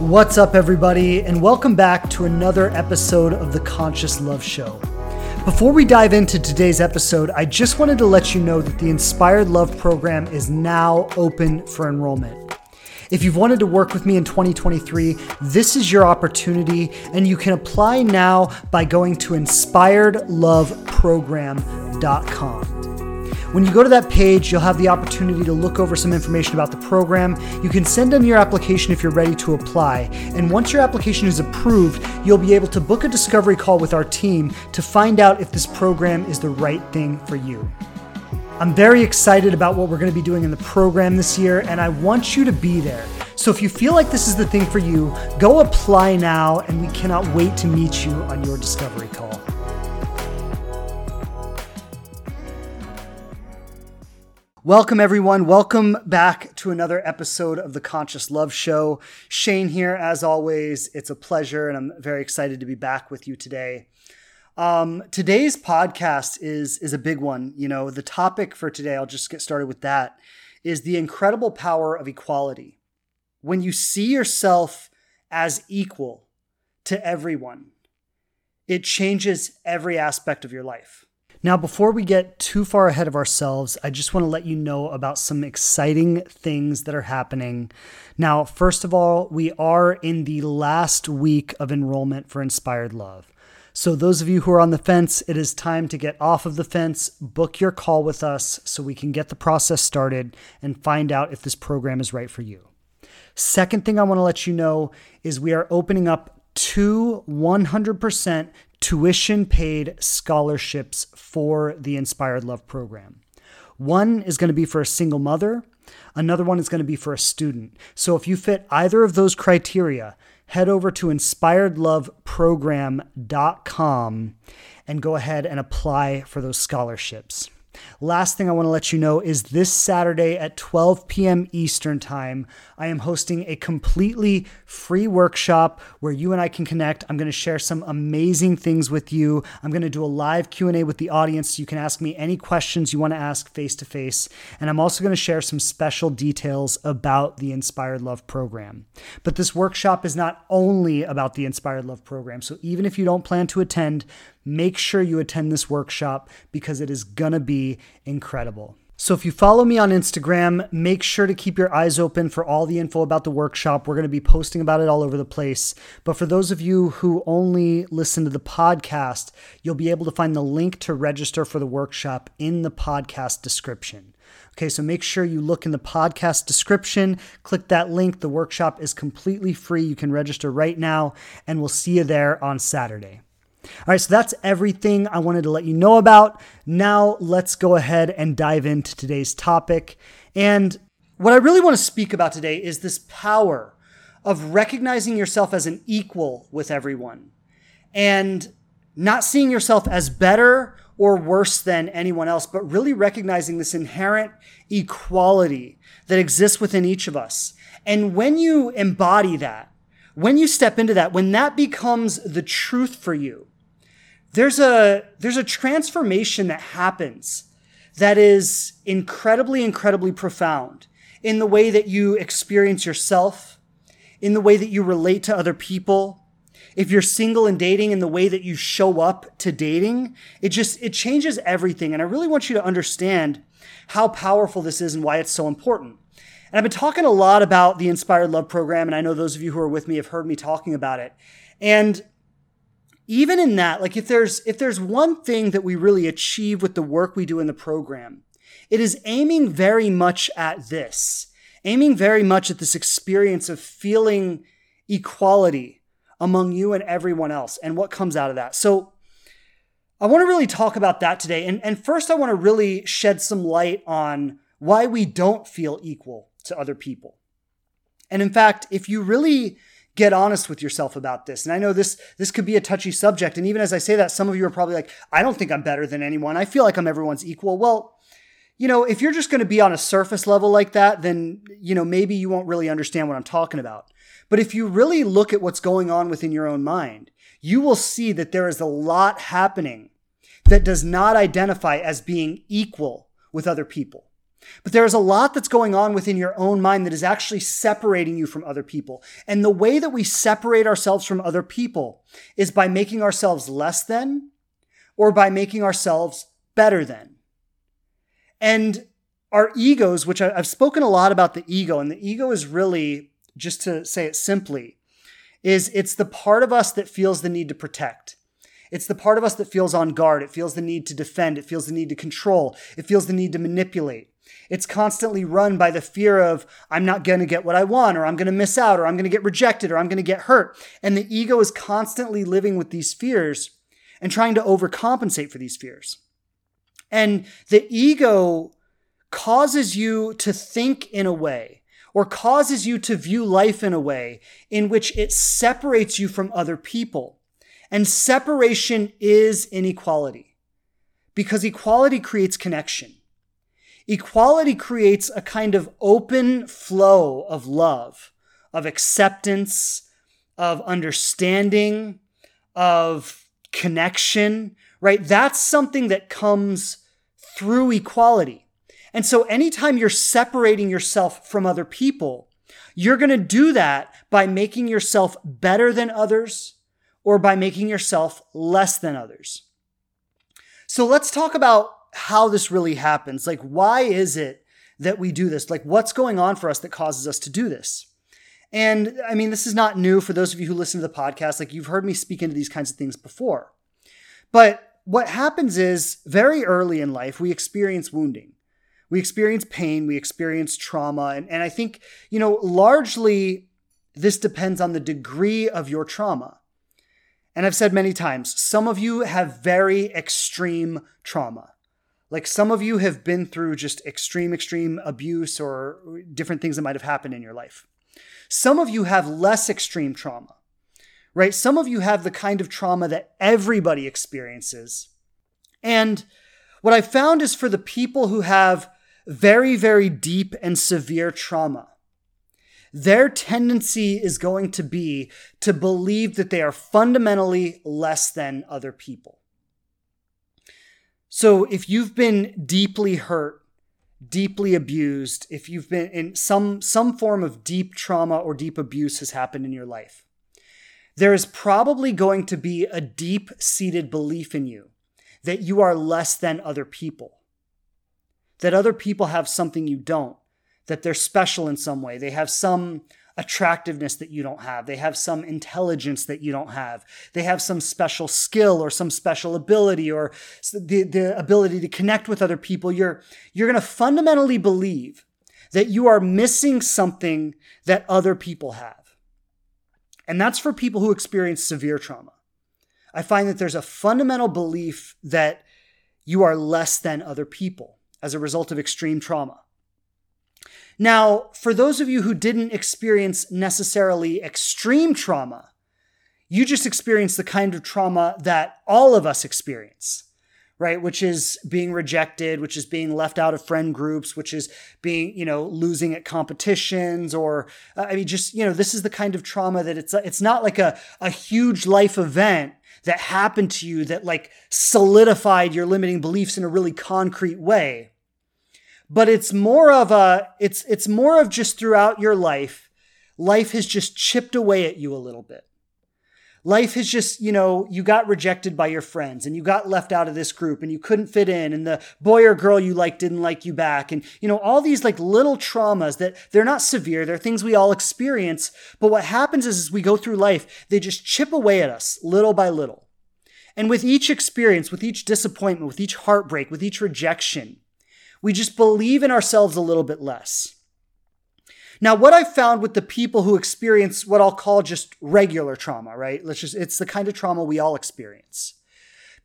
What's up, everybody, and welcome back to another episode of the Conscious Love Show. Before we dive into today's episode, I just wanted to let you know that the Inspired Love program is now open for enrollment. If you've wanted to work with me in 2023, this is your opportunity, and you can apply now by going to inspiredloveprogram.com. When you go to that page, you'll have the opportunity to look over some information about the program. You can send in your application if you're ready to apply. And once your application is approved, you'll be able to book a discovery call with our team to find out if this program is the right thing for you. I'm very excited about what we're going to be doing in the program this year, and I want you to be there. So if you feel like this is the thing for you, go apply now, and we cannot wait to meet you on your discovery call. Welcome, everyone. Welcome back to another episode of the Conscious Love Show. Shane here, as always. It's a pleasure, and I'm very excited to be back with you today. Um, today's podcast is is a big one. You know, the topic for today. I'll just get started with that. Is the incredible power of equality. When you see yourself as equal to everyone, it changes every aspect of your life. Now, before we get too far ahead of ourselves, I just want to let you know about some exciting things that are happening. Now, first of all, we are in the last week of enrollment for Inspired Love. So, those of you who are on the fence, it is time to get off of the fence, book your call with us so we can get the process started and find out if this program is right for you. Second thing I want to let you know is we are opening up two 100% tuition paid scholarships for the Inspired Love program. One is going to be for a single mother, another one is going to be for a student. So if you fit either of those criteria, head over to inspiredloveprogram.com and go ahead and apply for those scholarships. Last thing I want to let you know is this Saturday at 12 p.m. Eastern Time, I am hosting a completely free workshop where you and I can connect. I'm going to share some amazing things with you. I'm going to do a live Q&A with the audience so you can ask me any questions you want to ask face to face, and I'm also going to share some special details about the Inspired Love program. But this workshop is not only about the Inspired Love program. So even if you don't plan to attend, make sure you attend this workshop because it is going to be incredible. So if you follow me on Instagram, make sure to keep your eyes open for all the info about the workshop. We're going to be posting about it all over the place. But for those of you who only listen to the podcast, you'll be able to find the link to register for the workshop in the podcast description. Okay, so make sure you look in the podcast description, click that link. The workshop is completely free. You can register right now, and we'll see you there on Saturday. All right, so that's everything I wanted to let you know about. Now let's go ahead and dive into today's topic. And what I really want to speak about today is this power of recognizing yourself as an equal with everyone and not seeing yourself as better or worse than anyone else, but really recognizing this inherent equality that exists within each of us. And when you embody that, when you step into that, when that becomes the truth for you, there's a there's a transformation that happens that is incredibly incredibly profound in the way that you experience yourself in the way that you relate to other people. If you're single and dating in the way that you show up to dating it just it changes everything. And i really want you to understand how powerful this is and why it's so important. And i've been talking a lot about the inspired love program and i know those of you who are with me have heard me talking about it. And even in that, like if there's if there's one thing that we really achieve with the work we do in the program, it is aiming very much at this, aiming very much at this experience of feeling equality among you and everyone else and what comes out of that. So I want to really talk about that today. And, and first, I want to really shed some light on why we don't feel equal to other people. And in fact, if you really get honest with yourself about this. And I know this this could be a touchy subject. And even as I say that, some of you are probably like, I don't think I'm better than anyone. I feel like I'm everyone's equal. Well, you know, if you're just going to be on a surface level like that, then you know maybe you won't really understand what I'm talking about. But if you really look at what's going on within your own mind, you will see that there is a lot happening that does not identify as being equal with other people. But there's a lot that's going on within your own mind that is actually separating you from other people. And the way that we separate ourselves from other people is by making ourselves less than or by making ourselves better than. And our egos, which I've spoken a lot about the ego, and the ego is really, just to say it simply, is it's the part of us that feels the need to protect. It's the part of us that feels on guard. It feels the need to defend. It feels the need to control. It feels the need to manipulate. It's constantly run by the fear of, I'm not going to get what I want, or I'm going to miss out, or I'm going to get rejected, or I'm going to get hurt. And the ego is constantly living with these fears and trying to overcompensate for these fears. And the ego causes you to think in a way or causes you to view life in a way in which it separates you from other people. And separation is inequality because equality creates connection. Equality creates a kind of open flow of love, of acceptance, of understanding, of connection, right? That's something that comes through equality. And so anytime you're separating yourself from other people, you're going to do that by making yourself better than others or by making yourself less than others. So let's talk about how this really happens. Like, why is it that we do this? Like, what's going on for us that causes us to do this? And I mean, this is not new for those of you who listen to the podcast. Like, you've heard me speak into these kinds of things before. But what happens is very early in life, we experience wounding. We experience pain, we experience trauma. And, and I think, you know, largely this depends on the degree of your trauma. And I've said many times, some of you have very extreme trauma. Like some of you have been through just extreme, extreme abuse or different things that might have happened in your life. Some of you have less extreme trauma, right? Some of you have the kind of trauma that everybody experiences. And what I found is for the people who have very, very deep and severe trauma, their tendency is going to be to believe that they are fundamentally less than other people. So if you've been deeply hurt, deeply abused, if you've been in some some form of deep trauma or deep abuse has happened in your life, there is probably going to be a deep-seated belief in you that you are less than other people that other people have something you don't, that they're special in some way. They have some attractiveness that you don't have. They have some intelligence that you don't have. They have some special skill or some special ability or the, the ability to connect with other people. You're, you're going to fundamentally believe that you are missing something that other people have. And that's for people who experience severe trauma. I find that there's a fundamental belief that you are less than other people as a result of extreme trauma. Now, for those of you who didn't experience necessarily extreme trauma, you just experienced the kind of trauma that all of us experience, right? Which is being rejected, which is being left out of friend groups, which is being, you know, losing at competitions or, uh, I mean, just, you know, this is the kind of trauma that it's, it's not like a, a huge life event that happened to you that like solidified your limiting beliefs in a really concrete way but it's more of a it's it's more of just throughout your life life has just chipped away at you a little bit. Life has just you know you got rejected by your friends and you got left out of this group and you couldn't fit in and the boy or girl you liked didn't like you back. And you know all these like little traumas that they're not severe they're things we all experience but what happens is as we go through life they just chip away at us little by little. And with each experience with each disappointment with each heartbreak with each rejection we just believe in ourselves a little bit less. Now, what I've found with the people who experience what I'll call just regular trauma, right? Let's just, it's the kind of trauma we all experience.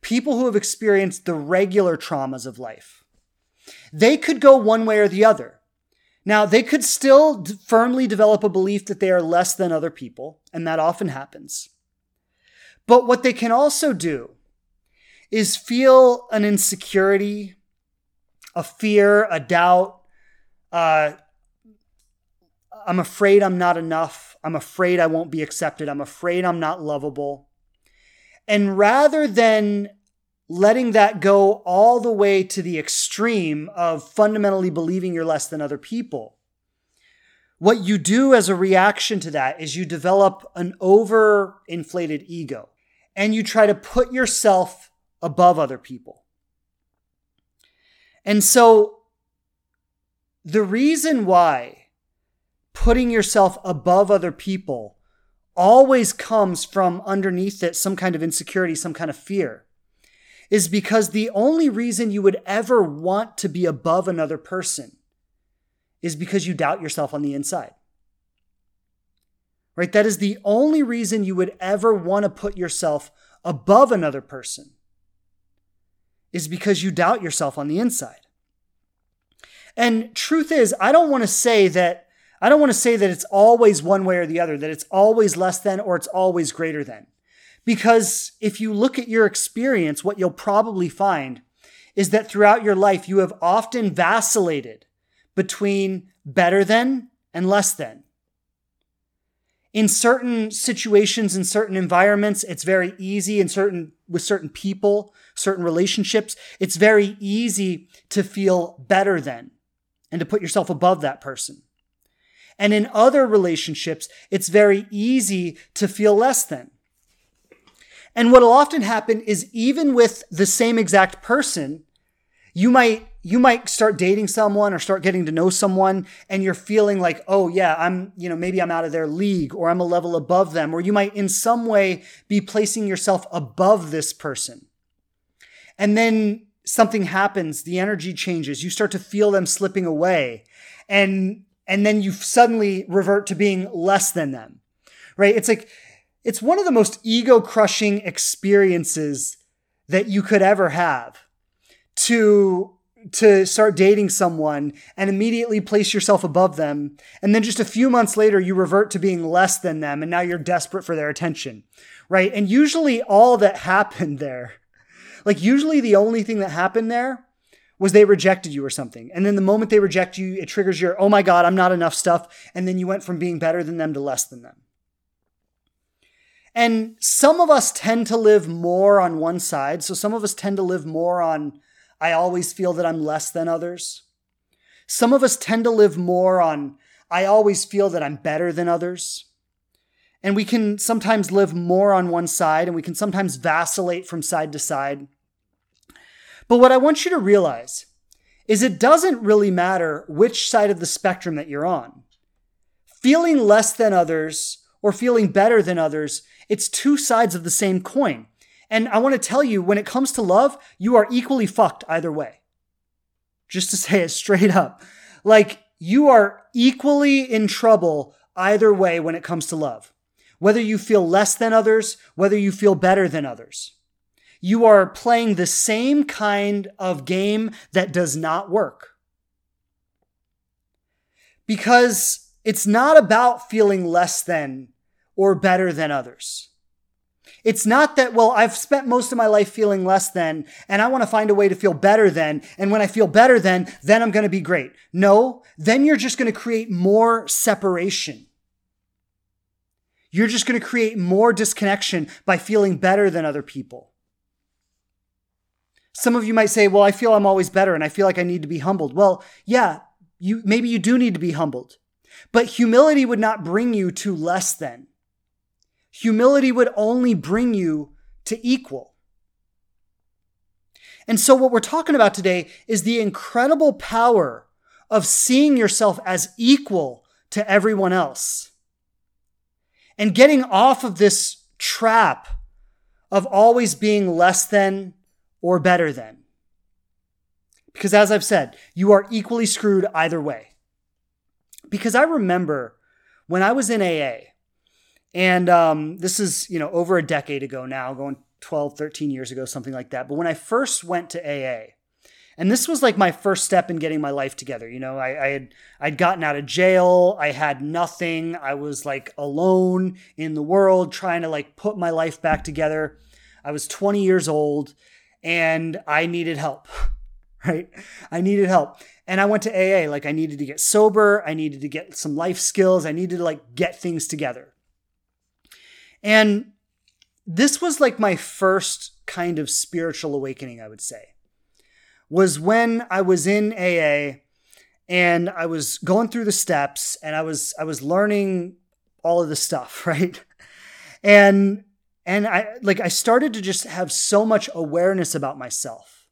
People who have experienced the regular traumas of life. They could go one way or the other. Now, they could still firmly develop a belief that they are less than other people, and that often happens. But what they can also do is feel an insecurity a fear, a doubt. Uh, I'm afraid I'm not enough. I'm afraid I won't be accepted. I'm afraid I'm not lovable. And rather than letting that go all the way to the extreme of fundamentally believing you're less than other people. What you do as a reaction to that is you develop an over-inflated ego and you try to put yourself above other people. And so the reason why putting yourself above other people always comes from underneath it some kind of insecurity, some kind of fear, is because the only reason you would ever want to be above another person is because you doubt yourself on the inside. Right? That is the only reason you would ever want to put yourself above another person is because you doubt yourself on the inside. And truth is, I don't want to say that I don't want to say that it's always one way or the other, that it's always less than or it's always greater than. Because if you look at your experience, what you'll probably find is that throughout your life, you have often vacillated between better than and less than. In certain situations, in certain environments, it's very easy in certain, with certain people, certain relationships, it's very easy to feel better than and to put yourself above that person. And in other relationships, it's very easy to feel less than. And what will often happen is even with the same exact person, you might you might start dating someone or start getting to know someone and you're feeling like, "Oh yeah, I'm, you know, maybe I'm out of their league or I'm a level above them." Or you might in some way be placing yourself above this person. And then something happens, the energy changes, you start to feel them slipping away. And and then you suddenly revert to being less than them, right? It's like, it's one of the most ego crushing experiences that you could ever have to to start dating someone and immediately place yourself above them and then just a few months later you revert to being less than them and now you're desperate for their attention right and usually all that happened there like usually the only thing that happened there was they rejected you or something. And then the moment they reject you, it triggers your, oh my God, I'm not enough stuff. And then you went from being better than them to less than them. And some of us tend to live more on one side. So some of us tend to live more on, I always feel that I'm less than others. Some of us tend to live more on, I always feel that I'm better than others. And we can sometimes live more on one side and we can sometimes vacillate from side to side. But what I want you to realize is it doesn't really matter which side of the spectrum that you're on. Feeling less than others or feeling better than others, it's two sides of the same coin. And I want to tell you, when it comes to love, you are equally fucked either way. Just to say it straight up. Like, you are equally in trouble either way when it comes to love. Whether you feel less than others, whether you feel better than others you are playing the same kind of game that does not work. Because it's not about feeling less than or better than others. It's not that, well, I've spent most of my life feeling less than, and I want to find a way to feel better than. And when I feel better than, then I'm going to be great. No, then you're just going to create more separation. You're just going to create more disconnection by feeling better than other people. Some of you might say, well, I feel I'm always better and I feel like I need to be humbled. Well, yeah, you, maybe you do need to be humbled, but humility would not bring you to less than. Humility would only bring you to equal. And so, what we're talking about today is the incredible power of seeing yourself as equal to everyone else and getting off of this trap of always being less than or better than. Because as I've said, you are equally screwed either way. Because I remember when I was in AA, and um, this is, you know, over a decade ago now, going 12, 13 years ago, something like that. But when I first went to AA, and this was like my first step in getting my life together. You know, I, I, had I'd gotten out of jail. I had nothing. I was like alone in the world, trying to like put my life back together. I was 20 years old, and I needed help, right? I needed help. And I went to AA, like I needed to get sober, I needed to get some life skills, I needed to like get things together. And this was like my first kind of spiritual awakening, I would say, was when I was in AA and I was going through the steps and I was I was learning all of the stuff, right? And and I like I started to just have so much awareness about myself.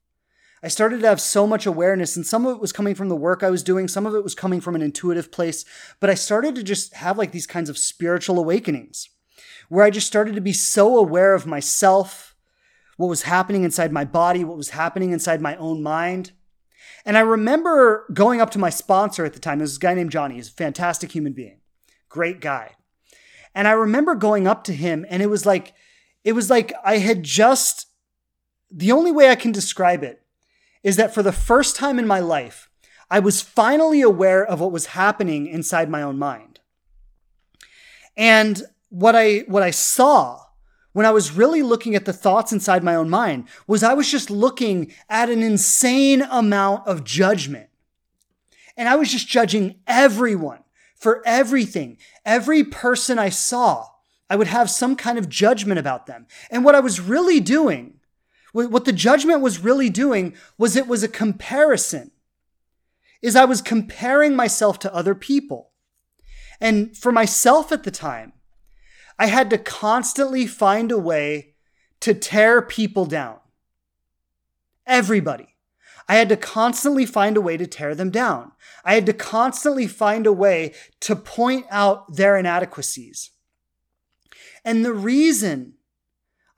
I started to have so much awareness, and some of it was coming from the work I was doing, some of it was coming from an intuitive place, but I started to just have like these kinds of spiritual awakenings where I just started to be so aware of myself, what was happening inside my body, what was happening inside my own mind. And I remember going up to my sponsor at the time. This guy named Johnny. He's a fantastic human being, great guy. And I remember going up to him, and it was like, it was like I had just, the only way I can describe it is that for the first time in my life, I was finally aware of what was happening inside my own mind. And what I what I saw when I was really looking at the thoughts inside my own mind was I was just looking at an insane amount of judgment. And I was just judging everyone for everything. Every person I saw, I would have some kind of judgment about them. And what I was really doing, what the judgment was really doing, was it was a comparison. Is I was comparing myself to other people. And for myself at the time, I had to constantly find a way to tear people down. Everybody. I had to constantly find a way to tear them down. I had to constantly find a way to point out their inadequacies. And the reason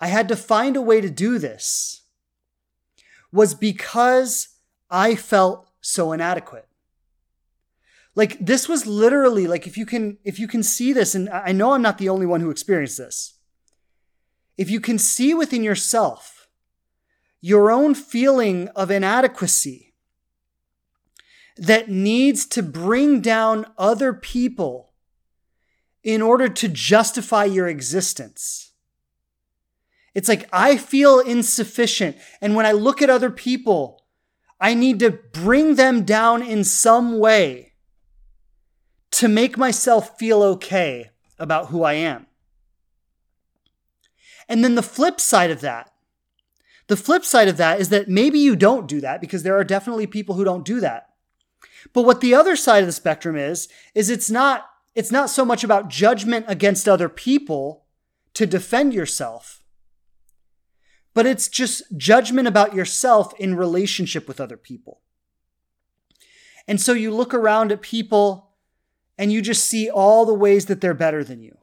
I had to find a way to do this was because I felt so inadequate. Like this was literally like if you can if you can see this and i know i'm not the only one who experienced this. If you can see within yourself your own feeling of inadequacy that needs to bring down other people in order to justify your existence it's like i feel insufficient and when i look at other people i need to bring them down in some way to make myself feel okay about who I am. And then the flip side of that, the flip side of that is that maybe you don't do that because there are definitely people who don't do that. But what the other side of the spectrum is, is it's not, it's not so much about judgment against other people to defend yourself, but it's just judgment about yourself in relationship with other people. And so you look around at people and you just see all the ways that they're better than you.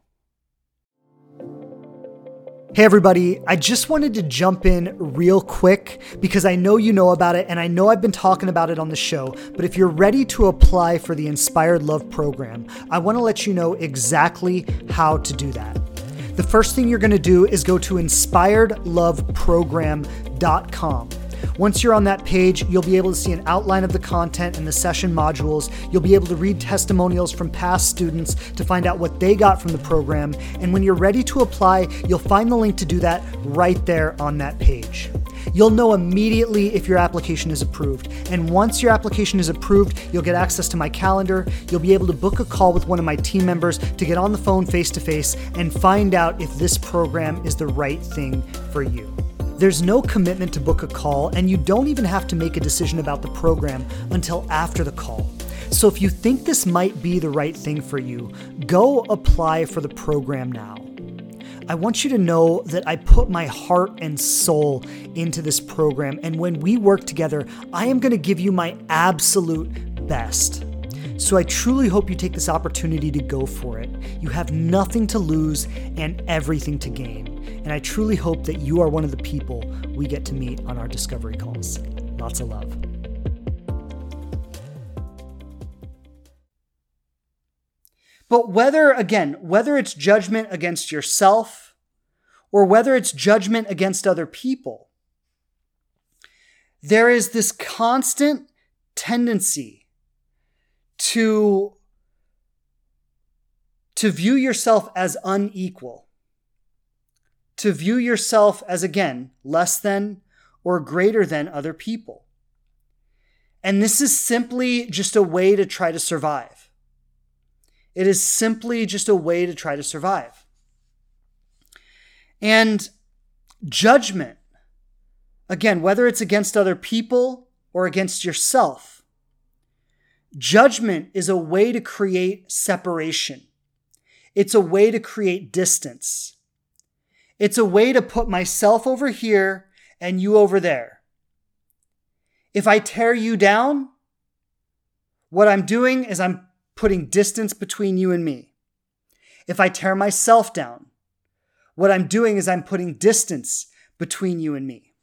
Hey, everybody, I just wanted to jump in real quick because I know you know about it and I know I've been talking about it on the show. But if you're ready to apply for the Inspired Love program, I want to let you know exactly how to do that. The first thing you're going to do is go to inspiredloveprogram.com. Once you're on that page, you'll be able to see an outline of the content and the session modules. You'll be able to read testimonials from past students to find out what they got from the program. And when you're ready to apply, you'll find the link to do that right there on that page. You'll know immediately if your application is approved. And once your application is approved, you'll get access to my calendar. You'll be able to book a call with one of my team members to get on the phone face to face and find out if this program is the right thing for you. There's no commitment to book a call, and you don't even have to make a decision about the program until after the call. So if you think this might be the right thing for you, go apply for the program now. I want you to know that I put my heart and soul into this program, and when we work together, I am going to give you my absolute best. So I truly hope you take this opportunity to go for it. You have nothing to lose and everything to gain. And I truly hope that you are one of the people we get to meet on our discovery calls. Lots of love. But whether, again, whether it's judgment against yourself or whether it's judgment against other people, there is this constant tendency to, to view yourself as unequal to view yourself as, again, less than or greater than other people. And this is simply just a way to try to survive. It is simply just a way to try to survive. And judgment, again, whether it's against other people or against yourself, judgment is a way to create separation. It's a way to create distance. It's a way to put myself over here and you over there. If I tear you down, what I'm doing is I'm putting distance between you and me. If I tear myself down, what I'm doing is I'm putting distance between you and me.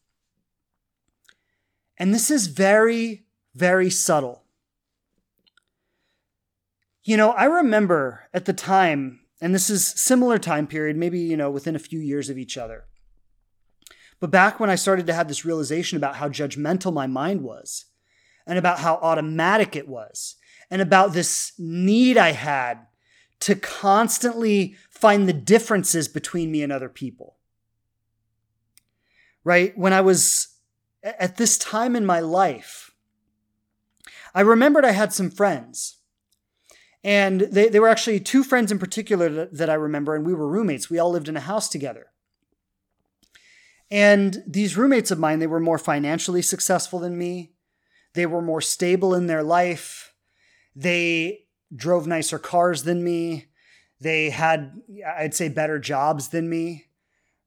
And this is very, very subtle. You know, I remember at the time, and this is similar time period, maybe, you know, within a few years of each other. But back when I started to have this realization about how judgmental my mind was and about how automatic it was and about this need I had to constantly find the differences between me and other people. Right? When I was at this time in my life, I remembered I had some friends and they, they were actually two friends in particular that, that I remember, and we were roommates. We all lived in a house together. And these roommates of mine, they were more financially successful than me. They were more stable in their life. They drove nicer cars than me. They had, I'd say, better jobs than me,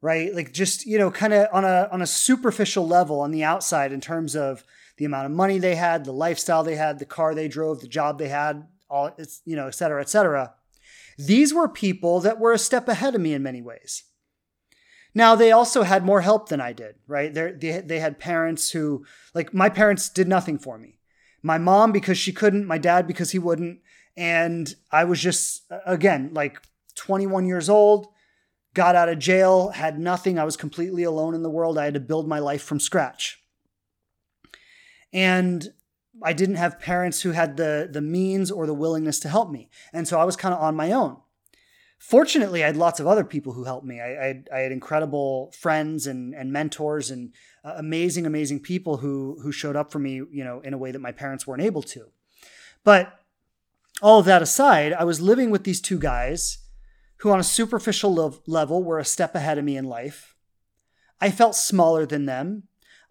right? Like just, you know, kind of on a on a superficial level on the outside in terms of the amount of money they had, the lifestyle they had, the car they drove, the job they had, all it's you know, et cetera, et cetera. These were people that were a step ahead of me in many ways. Now they also had more help than I did, right? They're, they they had parents who like my parents did nothing for me. My mom because she couldn't, my dad because he wouldn't, and I was just again like 21 years old, got out of jail, had nothing. I was completely alone in the world. I had to build my life from scratch. And I didn't have parents who had the the means or the willingness to help me. And so I was kind of on my own. Fortunately, I had lots of other people who helped me. I, I, had, I had, incredible friends and, and mentors and uh, amazing, amazing people who who showed up for me, you know, in a way that my parents weren't able to. But all of that aside, I was living with these two guys who, on a superficial level, were a step ahead of me in life. I felt smaller than them.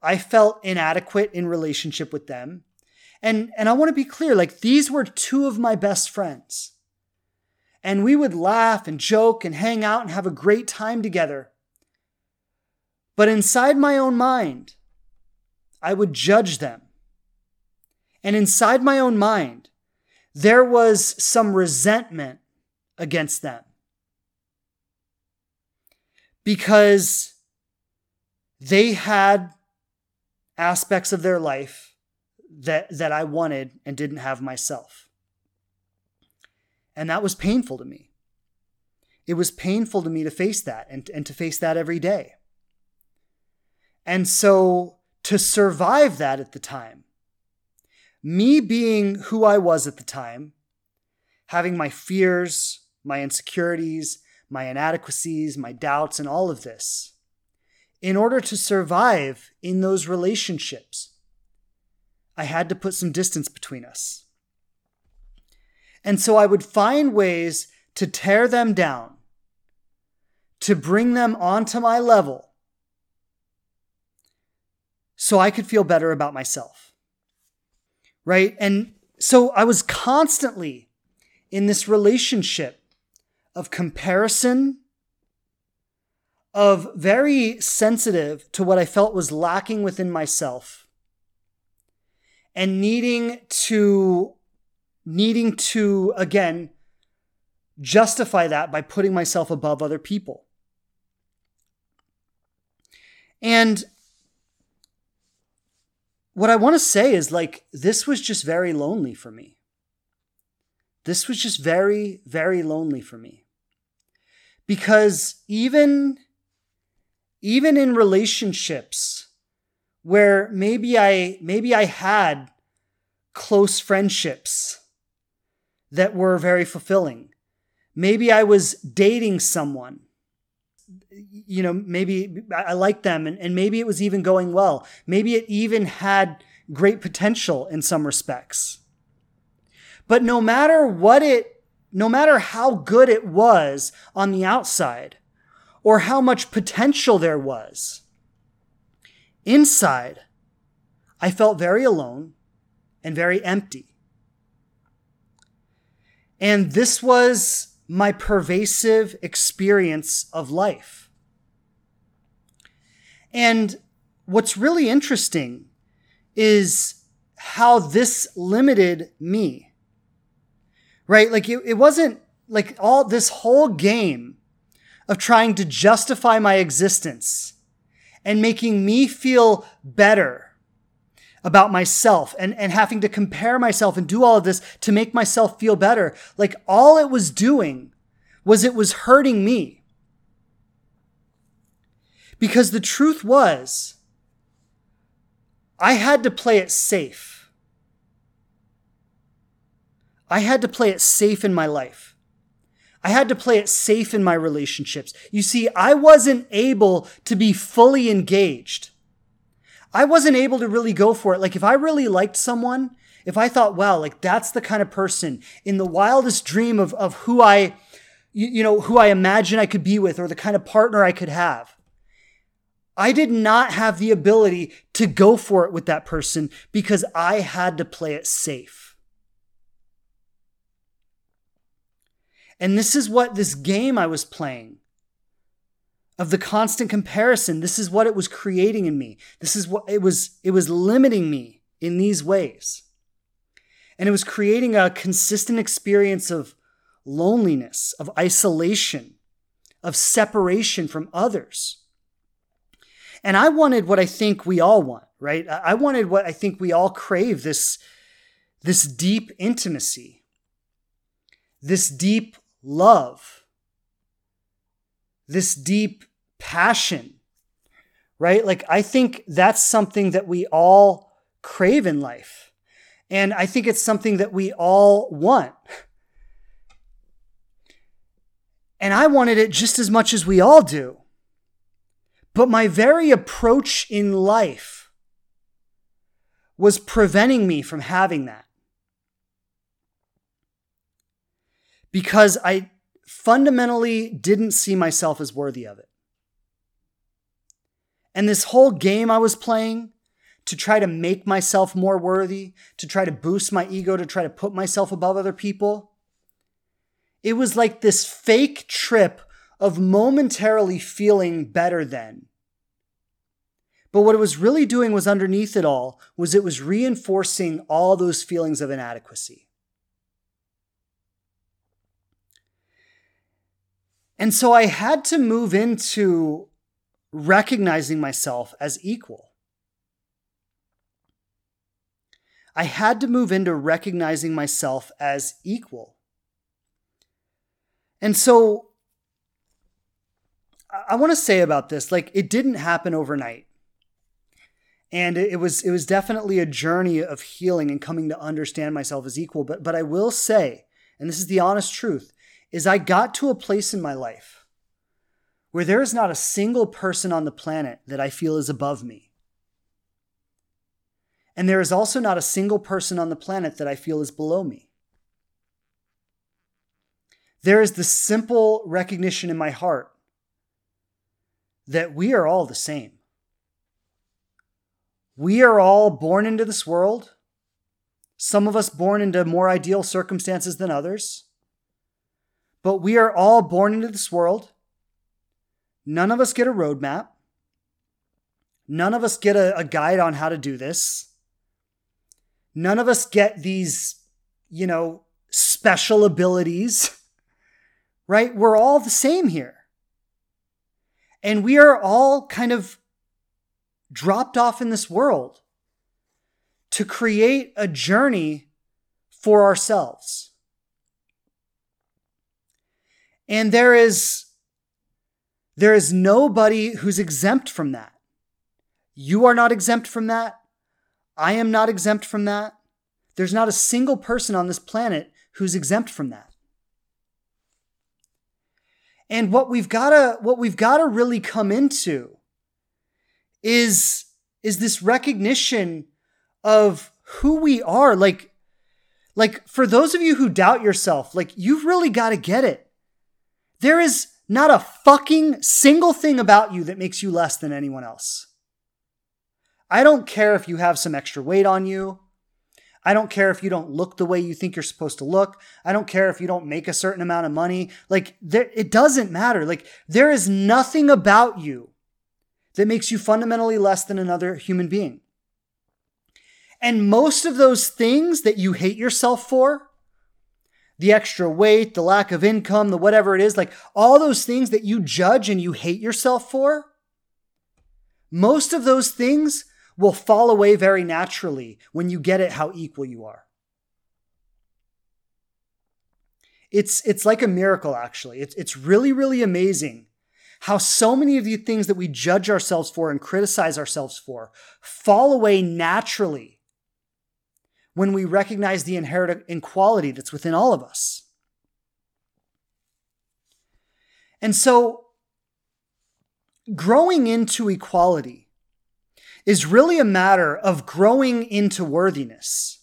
I felt inadequate in relationship with them. And, and I want to be clear like, these were two of my best friends. And we would laugh and joke and hang out and have a great time together. But inside my own mind, I would judge them. And inside my own mind, there was some resentment against them. Because they had aspects of their life that that I wanted and didn't have myself. And that was painful to me. It was painful to me to face that and, and to face that every day. And so to survive that at the time, me being who I was at the time, having my fears, my insecurities, my inadequacies, my doubts, and all of this, in order to survive in those relationships, I had to put some distance between us. And so I would find ways to tear them down, to bring them onto my level, so I could feel better about myself. Right? And so I was constantly in this relationship of comparison, of very sensitive to what I felt was lacking within myself and needing to needing to again justify that by putting myself above other people. And what I want to say is like this was just very lonely for me. This was just very very lonely for me. Because even even in relationships where maybe I maybe I had close friendships that were very fulfilling. Maybe I was dating someone. You know, maybe I liked them and, and maybe it was even going well. Maybe it even had great potential in some respects. But no matter what it, no matter how good it was on the outside, or how much potential there was. Inside, I felt very alone and very empty. And this was my pervasive experience of life. And what's really interesting is how this limited me. Right? Like it, it wasn't like all this whole game of trying to justify my existence and making me feel better about myself and, and having to compare myself and do all of this to make myself feel better. Like all it was doing was it was hurting me. Because the truth was, I had to play it safe. I had to play it safe in my life. I had to play it safe in my relationships. You see, I wasn't able to be fully engaged. I wasn't able to really go for it. Like, if I really liked someone, if I thought, wow, like that's the kind of person in the wildest dream of, of who I, you, you know, who I imagine I could be with or the kind of partner I could have, I did not have the ability to go for it with that person because I had to play it safe. And this is what this game I was playing of the constant comparison, this is what it was creating in me. This is what it was, it was limiting me in these ways. And it was creating a consistent experience of loneliness, of isolation, of separation from others. And I wanted what I think we all want, right? I wanted what I think we all crave this, this deep intimacy, this deep love, this deep passion, right? Like, I think that's something that we all crave in life. And I think it's something that we all want. And I wanted it just as much as we all do. But my very approach in life was preventing me from having that. Because I fundamentally didn't see myself as worthy of it. And this whole game I was playing to try to make myself more worthy, to try to boost my ego, to try to put myself above other people, it was like this fake trip of momentarily feeling better than. But what it was really doing was underneath it all was it was reinforcing all those feelings of inadequacy. And so I had to move into recognizing myself as equal. I had to move into recognizing myself as equal. And so I want to say about this like it didn't happen overnight. And it was it was definitely a journey of healing and coming to understand myself as equal, but but I will say, and this is the honest truth, is I got to a place in my life where there is not a single person on the planet that I feel is above me. And there is also not a single person on the planet that I feel is below me. There is the simple recognition in my heart that we are all the same. We are all born into this world, some of us born into more ideal circumstances than others. But we are all born into this world. None of us get a roadmap. None of us get a, a guide on how to do this. None of us get these, you know, special abilities, right? We're all the same here. And we are all kind of dropped off in this world to create a journey for ourselves. And there is there is nobody who's exempt from that. You are not exempt from that. I am not exempt from that. There's not a single person on this planet who's exempt from that. And what we've got to what we've got to really come into is is this recognition of who we are like like for those of you who doubt yourself like you've really got to get it there is not a fucking single thing about you that makes you less than anyone else. I don't care if you have some extra weight on you. I don't care if you don't look the way you think you're supposed to look. I don't care if you don't make a certain amount of money. Like, there, it doesn't matter. Like, there is nothing about you that makes you fundamentally less than another human being. And most of those things that you hate yourself for, the extra weight, the lack of income, the whatever it is, like all those things that you judge and you hate yourself for, most of those things will fall away very naturally when you get it how equal you are. It's, it's like a miracle, actually. It's, it's really, really amazing how so many of the things that we judge ourselves for and criticize ourselves for fall away naturally when we recognize the inherent inequality that's within all of us. And so, growing into equality is really a matter of growing into worthiness.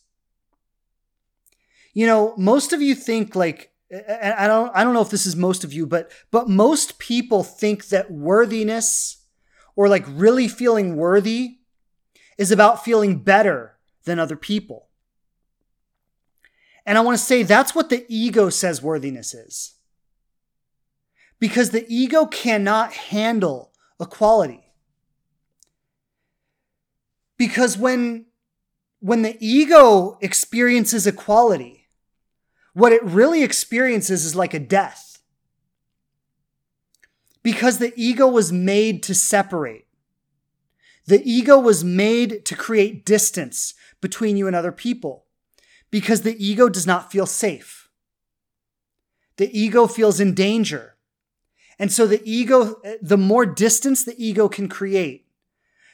You know, most of you think like I don't I don't know if this is most of you, but but most people think that worthiness or like really feeling worthy is about feeling better than other people. And I want to say that's what the ego says worthiness is. Because the ego cannot handle equality. Because when, when the ego experiences equality, what it really experiences is like a death. Because the ego was made to separate. The ego was made to create distance between you and other people because the ego does not feel safe. The ego feels in danger. And so the ego, the more distance the ego can create,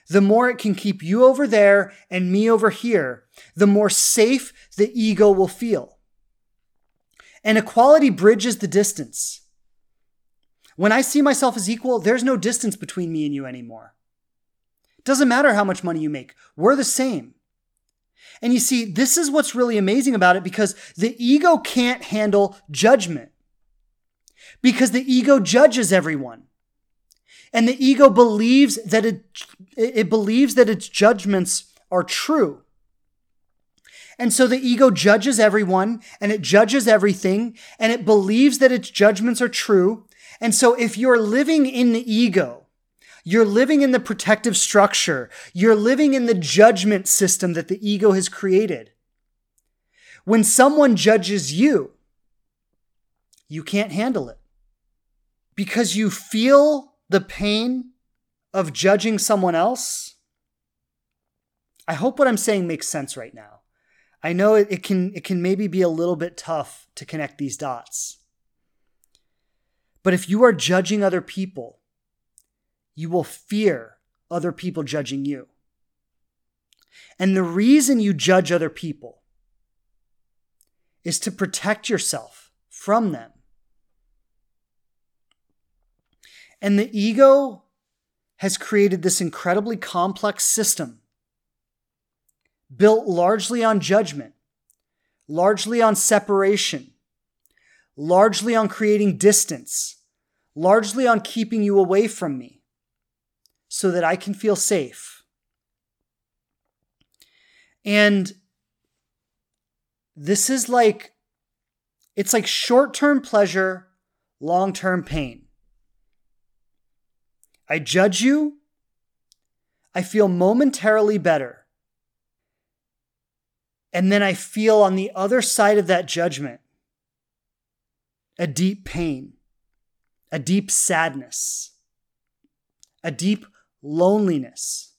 the more it can keep you over there and me over here, the more safe the ego will feel. And equality bridges the distance. When I see myself as equal, there's no distance between me and you anymore. It doesn't matter how much money you make, we're the same. And you see, this is what's really amazing about it because the ego can't handle judgment. Because the ego judges everyone. And the ego believes that it, it believes that its judgments are true. And so the ego judges everyone and it judges everything and it believes that its judgments are true. And so if you're living in the ego, you're living in the protective structure, you're living in the judgment system that the ego has created. When someone judges you, you can't handle it because you feel the pain of judging someone else. I hope what I'm saying makes sense right now. I know it, can it can maybe be a little bit tough to connect these dots. But if you are judging other people, you will fear other people judging you. And the reason you judge other people is to protect yourself from them. And the ego has created this incredibly complex system built largely on judgment, largely on separation, largely on creating distance, largely on keeping you away from me so that I can feel safe. And this is like, it's like short term pleasure, long term pain. I judge you. I feel momentarily better. And then I feel on the other side of that judgment a deep pain, a deep sadness, a deep loneliness.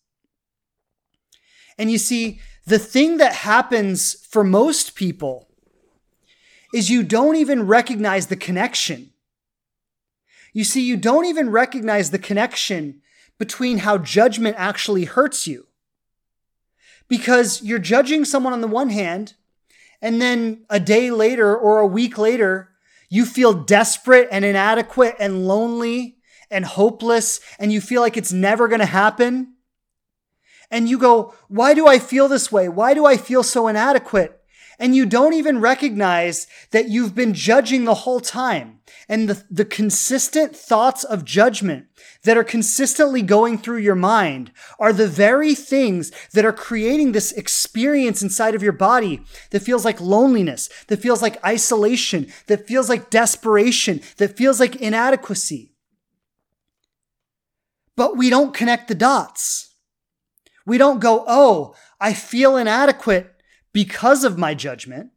And you see, the thing that happens for most people is you don't even recognize the connection you see, you don't even recognize the connection between how judgment actually hurts you. Because you're judging someone on the one hand, and then a day later or a week later, you feel desperate and inadequate and lonely and hopeless, and you feel like it's never going to happen. And you go, Why do I feel this way? Why do I feel so inadequate? and you don't even recognize that you've been judging the whole time. And the, the consistent thoughts of judgment that are consistently going through your mind are the very things that are creating this experience inside of your body that feels like loneliness, that feels like isolation, that feels like desperation, that feels like inadequacy. But we don't connect the dots. We don't go, oh, I feel inadequate because of my judgment.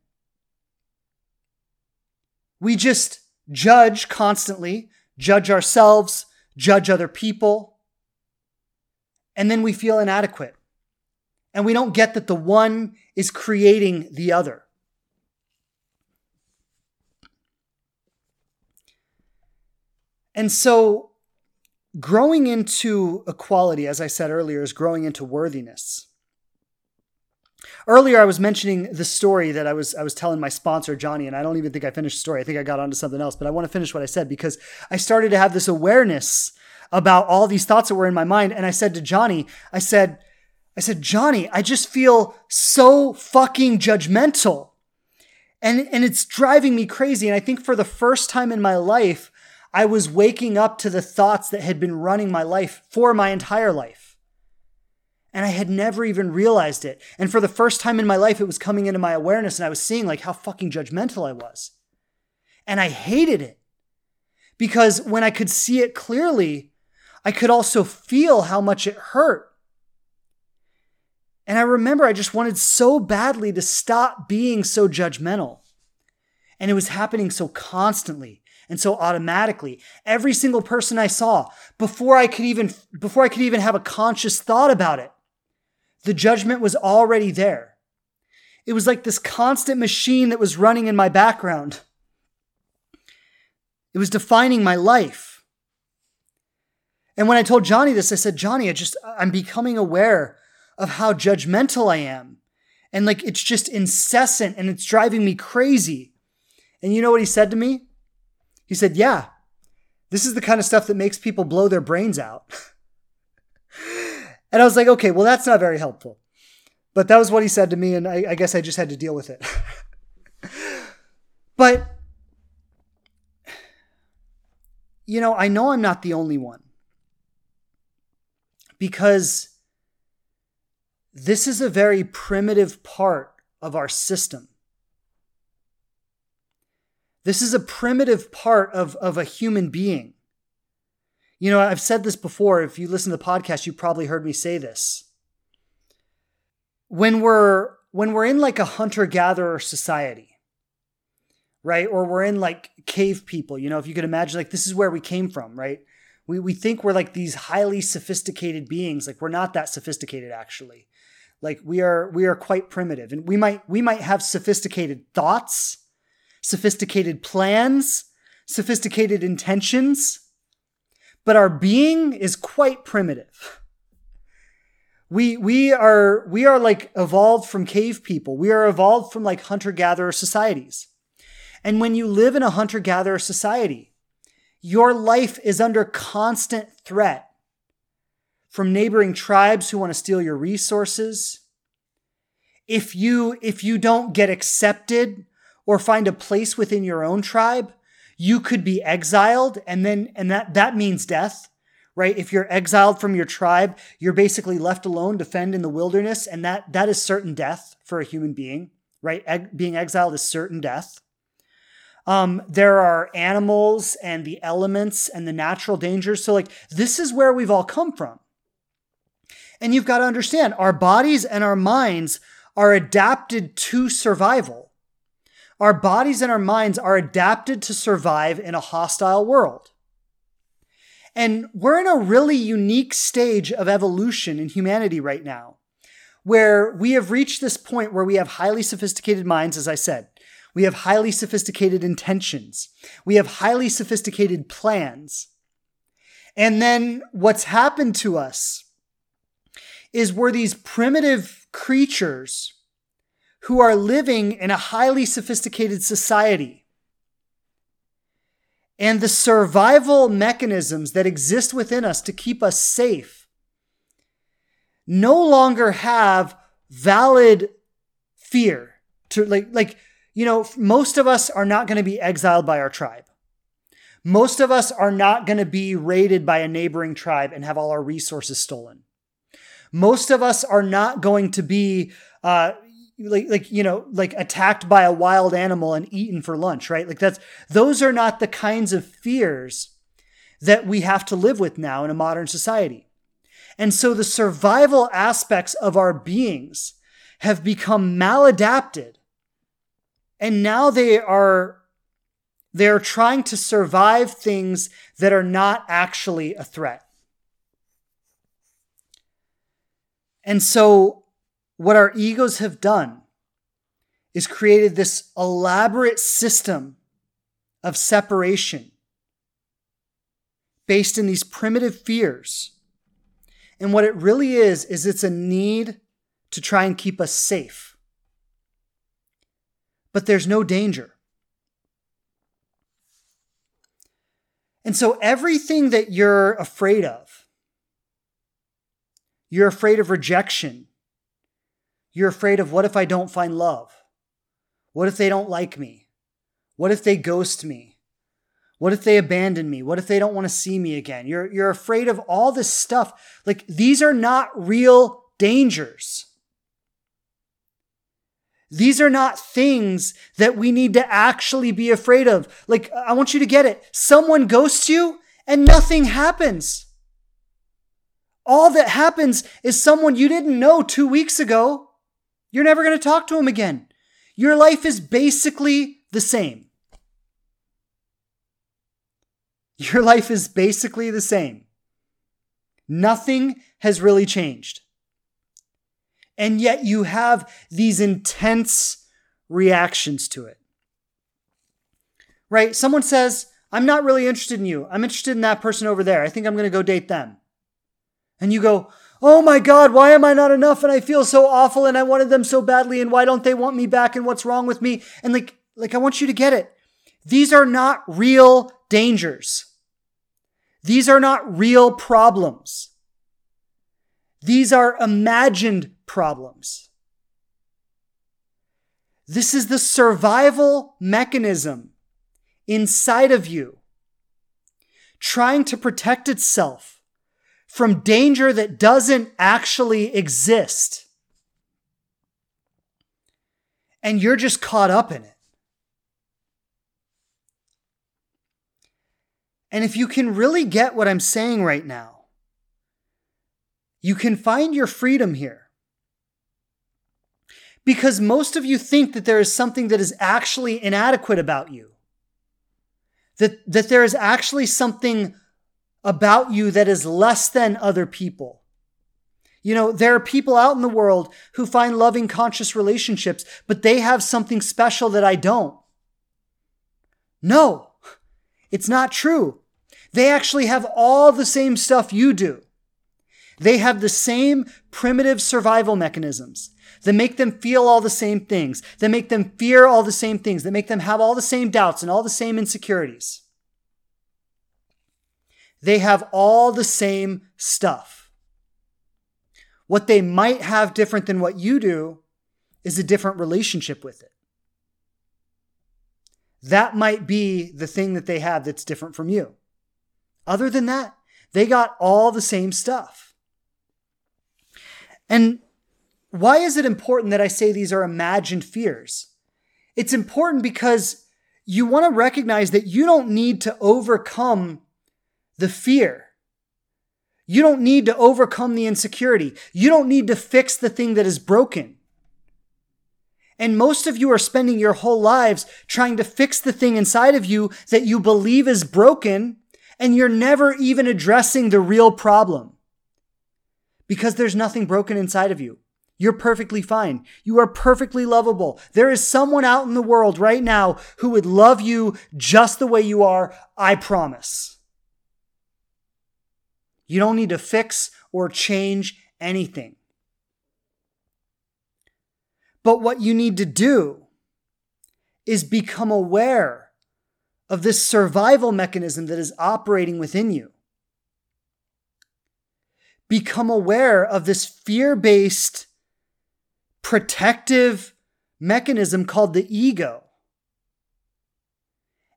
We just judge constantly, judge ourselves, judge other people, and then we feel inadequate. And we don't get that the one is creating the other. And so, growing into equality, as I said earlier, is growing into worthiness. Earlier, I was mentioning the story that I was I was telling my sponsor Johnny, and I don't even think I finished the story. I think I got onto something else, but I want to finish what I said because I started to have this awareness about all these thoughts that were in my mind, and I said to Johnny, I said, I said, Johnny, I just feel so fucking judgmental, and and it's driving me crazy. And I think for the first time in my life, I was waking up to the thoughts that had been running my life for my entire life. And I had never even realized it. And for the first time in my life, it was coming into my awareness and I was seeing like how fucking judgmental I was. And I hated it because when I could see it clearly, I could also feel how much it hurt. And I remember I just wanted so badly to stop being so judgmental. And it was happening so constantly and so automatically. Every single person I saw before I could even before I could even have a conscious thought about it. The judgment was already there. It was like this constant machine that was running in my background. It was defining my life. And when I told Johnny this, I said, Johnny, I just, I'm becoming aware of how judgmental I am. And like, it's just incessant and it's driving me crazy. And you know what he said to me? He said, Yeah, this is the kind of stuff that makes people blow their brains out. And I was like, okay, well, that's not very helpful. But that was what he said to me, and I, I guess I just had to deal with it. but, you know, I know I'm not the only one because this is a very primitive part of our system. This is a primitive part of, of a human being. You know, I've said this before. If you listen to the podcast, you probably heard me say this. When we're when we're in like a hunter gatherer society, right? Or we're in like cave people, you know, if you could imagine like this is where we came from, right? We we think we're like these highly sophisticated beings, like we're not that sophisticated actually. Like we are we are quite primitive and we might we might have sophisticated thoughts, sophisticated plans, sophisticated intentions, but our being is quite primitive. We, we are we are like evolved from cave people. We are evolved from like hunter gatherer societies. And when you live in a hunter gatherer society, your life is under constant threat from neighboring tribes who want to steal your resources. If you if you don't get accepted or find a place within your own tribe, you could be exiled. And then and that that means death right? If you're exiled from your tribe you're basically left alone to fend in the wilderness. And that that is certain death for a human being right? E- being exiled is certain death. Um, there are animals and the elements and the natural dangers. So like this is where we've all come from. And you've got to understand our bodies and our minds are adapted to survival our bodies and our minds are adapted to survive in a hostile world. And we're in a really unique stage of evolution in humanity right now, where we have reached this point where we have highly sophisticated minds, as I said. We have highly sophisticated intentions. We have highly sophisticated plans. And then what's happened to us is we're these primitive creatures who are living in a highly sophisticated society. And the survival mechanisms that exist within us to keep us safe no longer have valid fear. to like like you know most of us are not going to be exiled by our tribe most of us are not going to be raided by a neighboring tribe and have all our resources stolen most of us are not going to be uh like like you know like attacked by a wild animal and eaten for lunch right like that's those are not the kinds of fears that we have to live with now in a modern society and so the survival aspects of our beings have become maladapted. And now they are they're trying to survive things that are not actually a threat. And so what our egos have done is created this elaborate system of separation based in these primitive fears and what it really is, is it's a need to try and keep us safe. But there's no danger. And so everything that you're afraid of, you're afraid of rejection. You're afraid of what if I don't find love? What if they don't like me? What if they ghost me? What if they abandon me? What if they don't want to see me again? You're, you're afraid of all this stuff. Like, these are not real dangers. These are not things that we need to actually be afraid of. Like, I want you to get it. Someone ghosts you and nothing happens. All that happens is someone you didn't know two weeks ago. You're never going to talk to him again. Your life is basically the same. Your life is basically the same. Nothing has really changed. And yet you have these intense reactions to it. Right? Someone says, I'm not really interested in you. I'm interested in that person over there. I think I'm going to go date them. And you go, Oh my God, why am I not enough? And I feel so awful and I wanted them so badly. And why don't they want me back? And what's wrong with me? And like, like, I want you to get it. These are not real dangers. These are not real problems. These are imagined problems. This is the survival mechanism inside of you trying to protect itself from danger that doesn't actually exist. And you're just caught up in it. And if you can really get what I'm saying right now, you can find your freedom here. Because most of you think that there is something that is actually inadequate about you. That, that there is actually something about you that is less than other people. You know, there are people out in the world who find loving, conscious relationships, but they have something special that I don't. No, it's not true. They actually have all the same stuff you do. They have the same primitive survival mechanisms that make them feel all the same things, that make them fear all the same things, that make them have all the same doubts and all the same insecurities. They have all the same stuff. What they might have different than what you do is a different relationship with it. That might be the thing that they have that's different from you. Other than that, they got all the same stuff. And why is it important that I say these are imagined fears? It's important because you want to recognize that you don't need to overcome the fear. You don't need to overcome the insecurity. You don't need to fix the thing that is broken. And most of you are spending your whole lives trying to fix the thing inside of you that you believe is broken and you're never even addressing the real problem because there's nothing broken inside of you. You're perfectly fine. You are perfectly lovable. There is someone out in the world right now who would love you just the way you are. I promise. You don't need to fix or change anything. But what you need to do is become aware of this survival mechanism that is operating within you. Become aware of this fear based, protective mechanism called the ego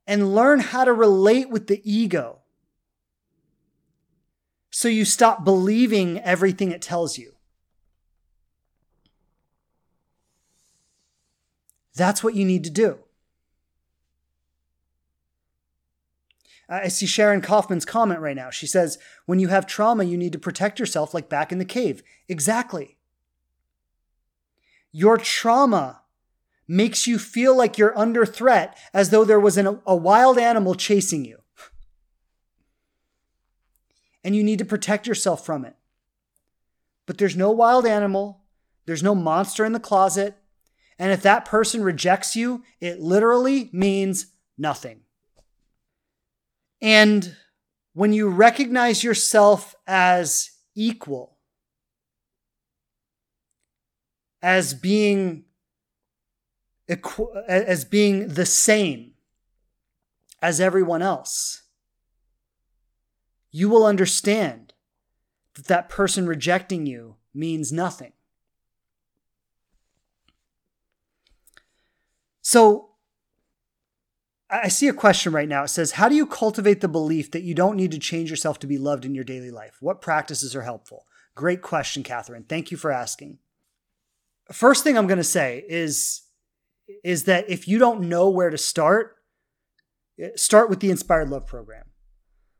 and learn how to relate with the ego so you stop believing everything it tells you. That's what you need to do. I see Sharon Kaufman's comment right now. She says, When you have trauma, you need to protect yourself like back in the cave. Exactly. Your trauma makes you feel like you're under threat as though there was an, a wild animal chasing you. And you need to protect yourself from it. But there's no wild animal, there's no monster in the closet. And if that person rejects you, it literally means nothing. And when you recognize yourself as equal, as being as being the same as everyone else, you will understand that that person rejecting you means nothing. So, I see a question right now. It says, How do you cultivate the belief that you don't need to change yourself to be loved in your daily life? What practices are helpful? Great question, Catherine. Thank you for asking. First thing I'm going to say is is that if you don't know where to start, eh, start with the Inspired Love program.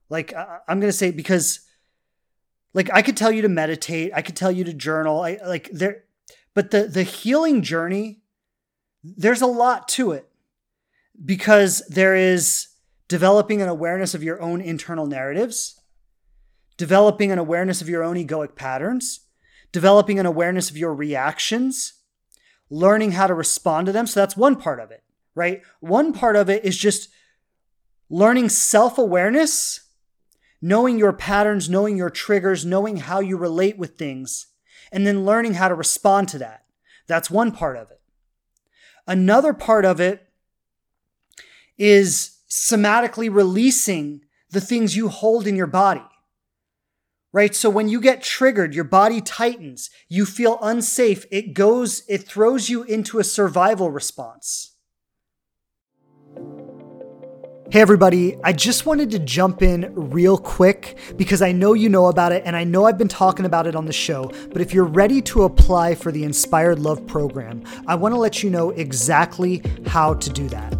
Like I'm going to say because like I could tell you to meditate, I could tell you to journal, I like there but the the healing journey there's a lot to it because there is developing an awareness of your own internal narratives, developing an awareness of your own egoic patterns, developing an awareness of your reactions, learning how to respond to them. So that's one part of it, right? One part of it is just learning self awareness, knowing your patterns, knowing your triggers, knowing how you relate with things, and then learning how to respond to that. That's one part of it. Another part of it is somatically releasing the things you hold in your body right? So when you get triggered, your body tightens, you feel unsafe, it goes, it throws you into a survival response. Hey, everybody, I just wanted to jump in real quick because I know you know about it and I know I've been talking about it on the show. But if you're ready to apply for the Inspired Love program, I want to let you know exactly how to do that.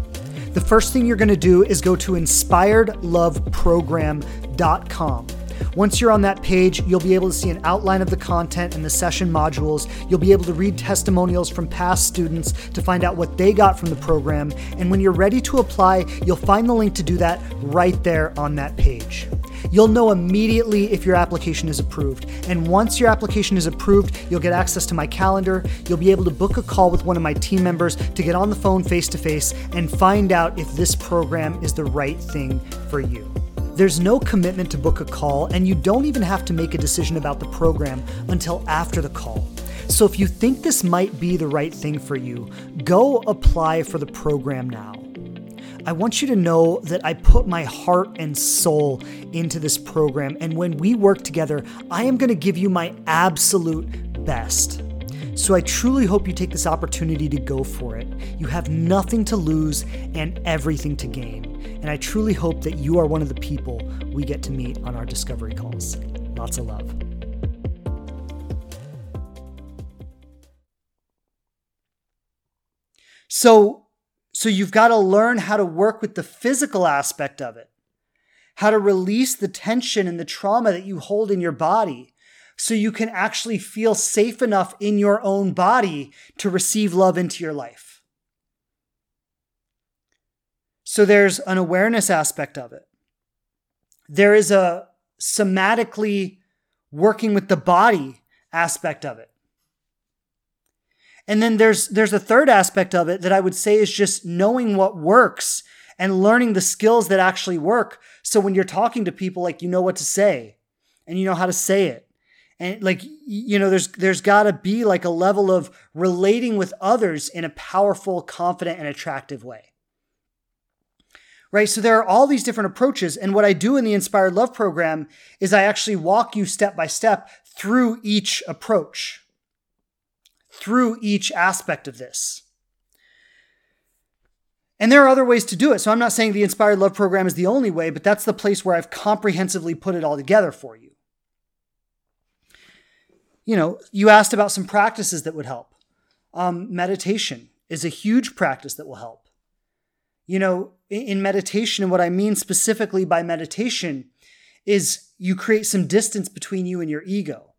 The first thing you're going to do is go to inspiredloveprogram.com. Once you're on that page, you'll be able to see an outline of the content and the session modules. You'll be able to read testimonials from past students to find out what they got from the program. And when you're ready to apply, you'll find the link to do that right there on that page. You'll know immediately if your application is approved. And once your application is approved, you'll get access to my calendar. You'll be able to book a call with one of my team members to get on the phone face to face and find out if this program is the right thing for you. There's no commitment to book a call, and you don't even have to make a decision about the program until after the call. So if you think this might be the right thing for you, go apply for the program now. I want you to know that I put my heart and soul into this program, and when we work together, I am going to give you my absolute best. So I truly hope you take this opportunity to go for it. You have nothing to lose and everything to gain. And I truly hope that you are one of the people we get to meet on our discovery calls. Lots of love. So, so you've got to learn how to work with the physical aspect of it, how to release the tension and the trauma that you hold in your body so you can actually feel safe enough in your own body to receive love into your life. So there's an awareness aspect of it. There is a somatically working with the body aspect of it. And then there's there's a third aspect of it that I would say is just knowing what works and learning the skills that actually work. So when you're talking to people like you know what to say and you know how to say it and like you know there's there's got to be like a level of relating with others in a powerful confident and attractive way right so there are all these different approaches and what i do in the inspired love program is i actually walk you step by step through each approach through each aspect of this And there are other ways to do it. So I'm not saying the Inspired Love program is the only way, but that's the place where I've comprehensively put it all together for you. You know, you asked about some practices that would help. Um, meditation is a huge practice that will help. You know, in meditation, and what I mean specifically by meditation is you create some distance between you and your ego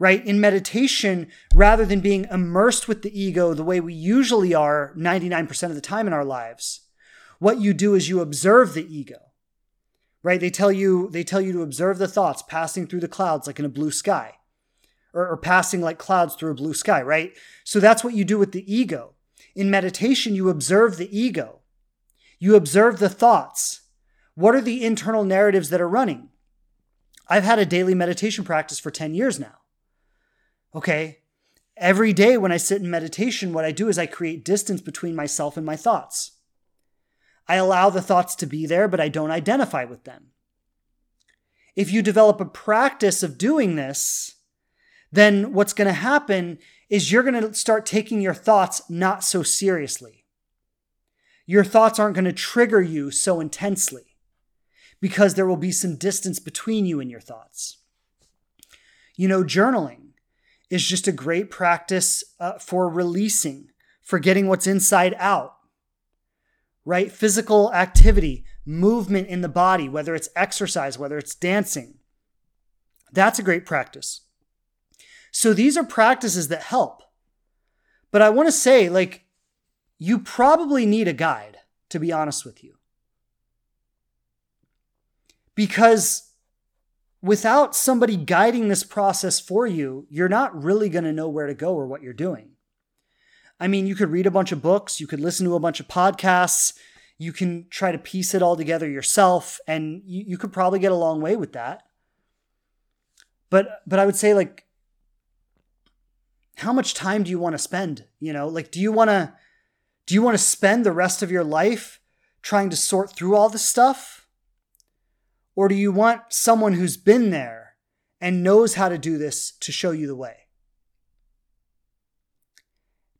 right? In meditation, rather than being immersed with the ego the way we usually are 99% of the time in our lives, what you do is you observe the ego. Right? They tell you they tell you to observe the thoughts passing through the clouds like in a blue sky. Or, or passing like clouds through a blue sky, right? So that's what you do with the ego. In meditation, you observe the ego. You observe the thoughts. What are the internal narratives that are running? I've had a daily meditation practice for 10 years now. Okay. Every day when I sit in meditation, what I do is I create distance between myself and my thoughts. I allow the thoughts to be there, but I don't identify with them. If you develop a practice of doing this, then what's going to happen is you're going to start taking your thoughts not so seriously. Your thoughts aren't going to trigger you so intensely because there will be some distance between you and your thoughts. You know, journaling is just a great practice uh, for releasing, for getting what's inside out, right? Physical activity, movement in the body, whether it's exercise, whether it's dancing. That's a great practice. So these are practices that help. But I want to say, like, you probably need a guide, to be honest with you. Because without somebody guiding this process for you, you're not really going to know where to go or what you're doing. I mean, you could read a bunch of books, you could listen to a bunch of podcasts, you can try to piece it all together yourself, and you, you could probably get a long way with that. But but I would say like how much time do you want to spend? You know, like do you want to do you want to spend the rest of your life trying to sort through all this stuff? Or do you want someone who's been there and knows how to do this to show you the way?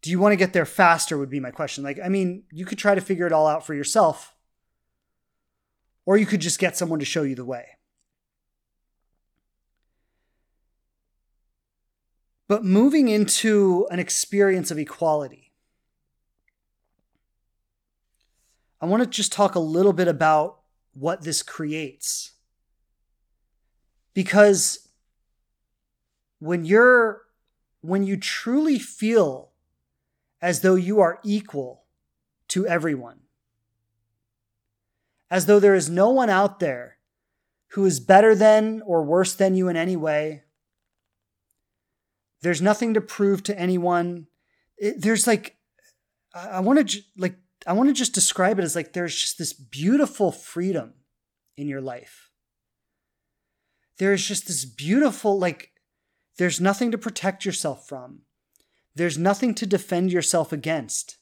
Do you want to get there faster? Would be my question. Like, I mean, you could try to figure it all out for yourself, or you could just get someone to show you the way. But moving into an experience of equality, I want to just talk a little bit about what this creates. Because when you're when you truly feel as though you are equal to everyone, as though there is no one out there who is better than or worse than you in any way. There's nothing to prove to anyone. It, there's like, I, I want to like I want to just describe it as like there's just this beautiful freedom in your life. There's just this beautiful, like, there's nothing to protect yourself from. There's nothing to defend yourself against.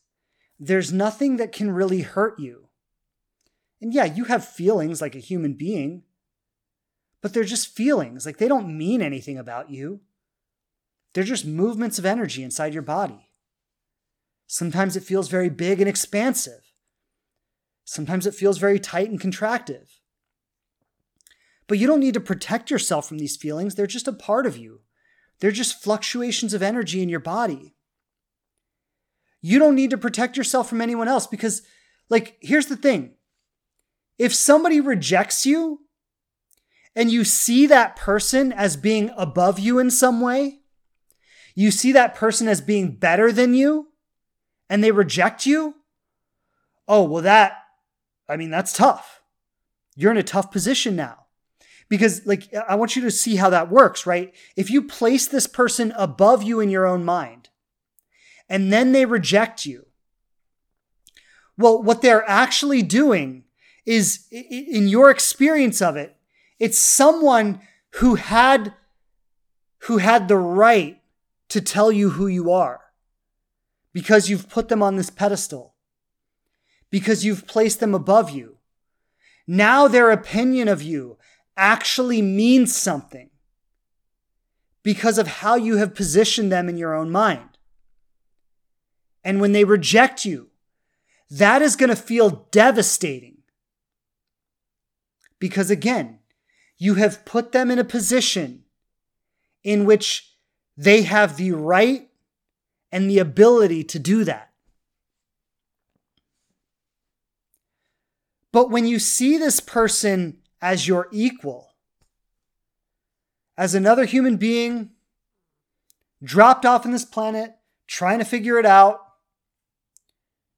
There's nothing that can really hurt you. And yeah, you have feelings like a human being, but they're just feelings. Like they don't mean anything about you. They're just movements of energy inside your body. Sometimes it feels very big and expansive. Sometimes it feels very tight and contractive. But you don't need to protect yourself from these feelings, they're just a part of you. They're just fluctuations of energy in your body. You don't need to protect yourself from anyone else because, like, here's the thing if somebody rejects you and you see that person as being above you in some way, you see that person as being better than you, and they reject you, oh, well, that, I mean, that's tough. You're in a tough position now. Because, like, I want you to see how that works, right? If you place this person above you in your own mind, and then they reject you, well, what they're actually doing is, in your experience of it, it's someone who had who had the right to tell you who you are because you've put them on this pedestal, because you've placed them above you. Now their opinion of you actually means something because of how you have positioned them in your own mind. And when they reject you, that is going to feel devastating. Because again, you have put them in a position in which they have the right and the ability to do that. But when you see this person as your equal, as another human being dropped off on this planet, trying to figure it out,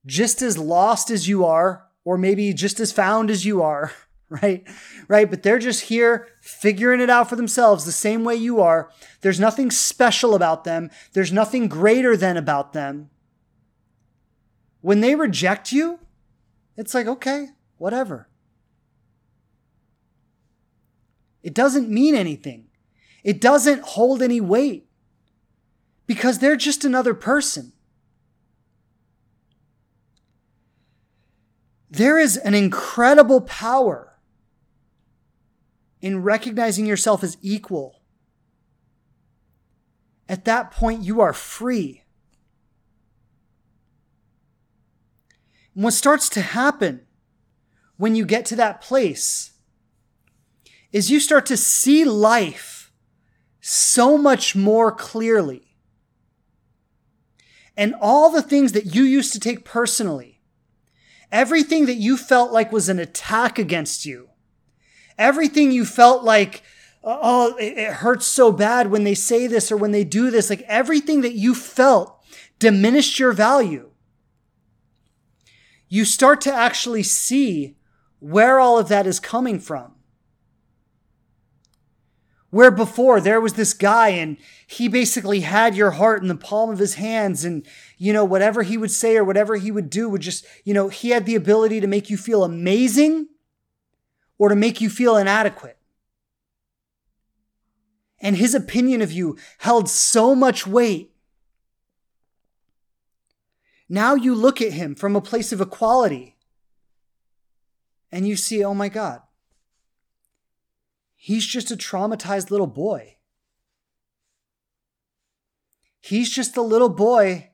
just as lost as you are, or maybe just as found as you are, right? Right? But they're just here figuring it out for themselves the same way you are. There's nothing special about them, there's nothing greater than about them. When they reject you, it's like, okay, whatever. It doesn't mean anything. It doesn't hold any weight because they're just another person. There is an incredible power in recognizing yourself as equal. At that point, you are free. And what starts to happen when you get to that place is you start to see life so much more clearly. And all the things that you used to take personally, everything that you felt like was an attack against you, everything you felt like, oh, it hurts so bad when they say this or when they do this, like everything that you felt diminished your value. You start to actually see where all of that is coming from. Where before there was this guy and he basically had your heart in the palm of his hands and, you know, whatever he would say or whatever he would do would just, you know, he had the ability to make you feel amazing or to make you feel inadequate. And his opinion of you held so much weight. Now you look at him from a place of equality and you see, oh my God, He's just a traumatized little boy. He's just a little boy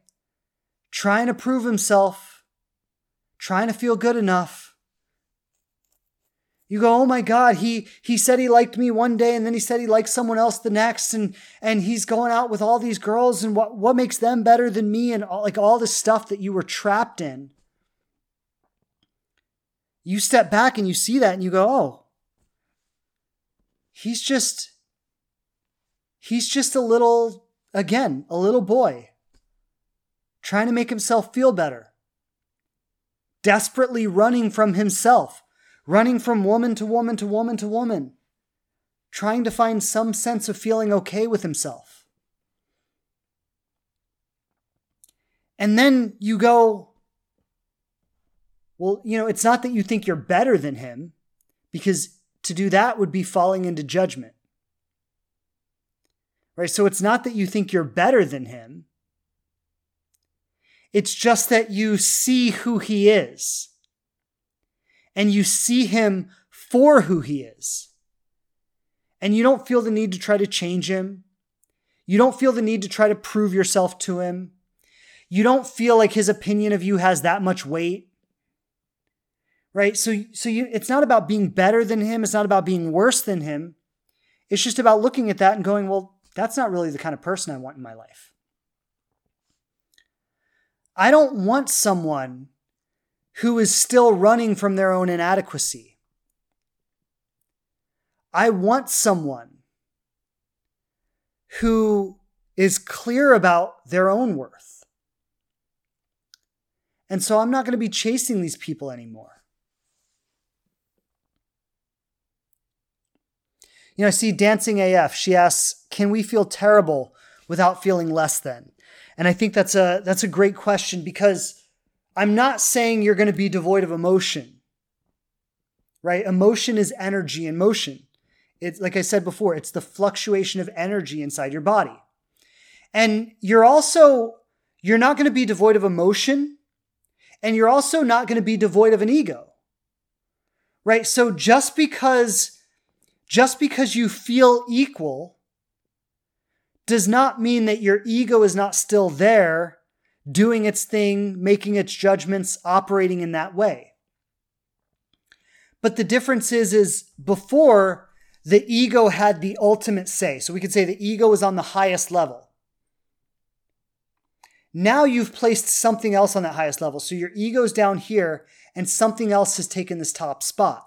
trying to prove himself, trying to feel good enough. You go, oh my God, he he said he liked me one day and then he said he liked someone else the next, and and he's going out with all these girls, and what what makes them better than me, and all, like all this stuff that you were trapped in. You step back and you see that and you go, oh, he's just he's just a little again a little boy trying to make himself feel better desperately running from himself running from woman to woman to woman to woman trying to find some sense of feeling okay with himself and then you go well you know it's not that you think you're better than him because to do that would be falling into judgment. Right? So it's not that you think you're better than him. It's just that you see who he is. And you see him for who he is. And you don't feel the need to try to change him. You don't feel the need to try to prove yourself to him. You don't feel like his opinion of you has that much weight right? So, so you, it's not about being better than him. It's not about being worse than him. It's just about looking at that and going, well, that's not really the kind of person I want in my life. I don't want someone who is still running from their own inadequacy. I want someone who is clear about their own worth. And so I'm not going to be chasing these people anymore. You know, I see Dancing AF. She asks, "Can we feel terrible without feeling less than?" And I think that's a that's a great question because I'm not saying you're going to be devoid of emotion. Right? Emotion is energy in motion. It's like I said before, it's the fluctuation of energy inside your body. And you're also you're not going to be devoid of emotion and you're also not going to be devoid of an ego. Right? So just because just because you feel equal does not mean that your ego is not still there, doing its thing, making its judgments, operating in that way. But the difference is, is before the ego had the ultimate say. So we could say the ego is on the highest level. Now you've placed something else on that highest level. So your ego's down here and something else has taken this top spot.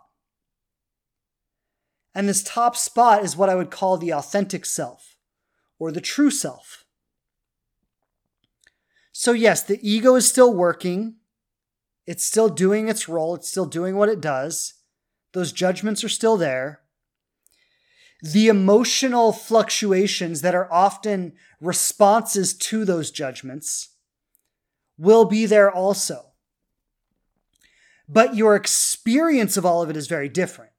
And this top spot is what I would call the authentic self or the true self. So, yes, the ego is still working. It's still doing its role. It's still doing what it does. Those judgments are still there. The emotional fluctuations that are often responses to those judgments will be there also. But your experience of all of it is very different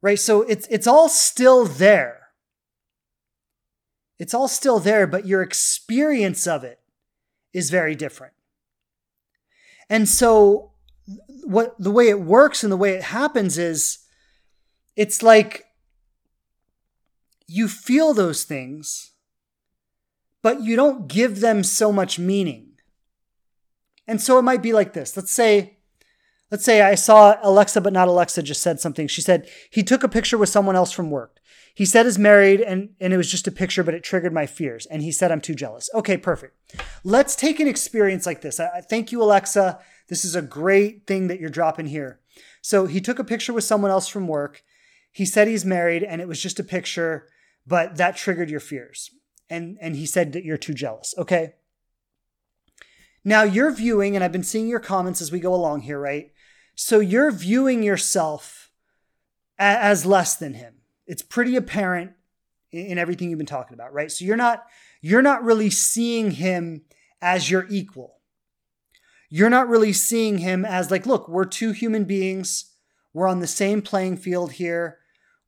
right? So it's it's all still there. It's all still there, but your experience of it is very different. And so what the way it works and the way it happens is it's like you feel those things, but you don't give them so much meaning. And so it might be like this. Let's say Let's say I saw Alexa, but not Alexa, just said something. She said he took a picture with someone else from work. He said is married and, and it was just a picture, but it triggered my fears. And he said, I'm too jealous. Okay, perfect. Let's take an experience like this. I, thank you, Alexa. This is a great thing that you're dropping here. So he took a picture with someone else from work. He said he's married and it was just a picture, but that triggered your fears. And, and he said that you're too jealous. Okay. Now you're viewing, and I've been seeing your comments as we go along here, right? So you're viewing yourself as less than him. It's pretty apparent in everything you've been talking about, right? So you're not you're not really seeing him as your equal. You're not really seeing him as like, look, we're two human beings. We're on the same playing field here.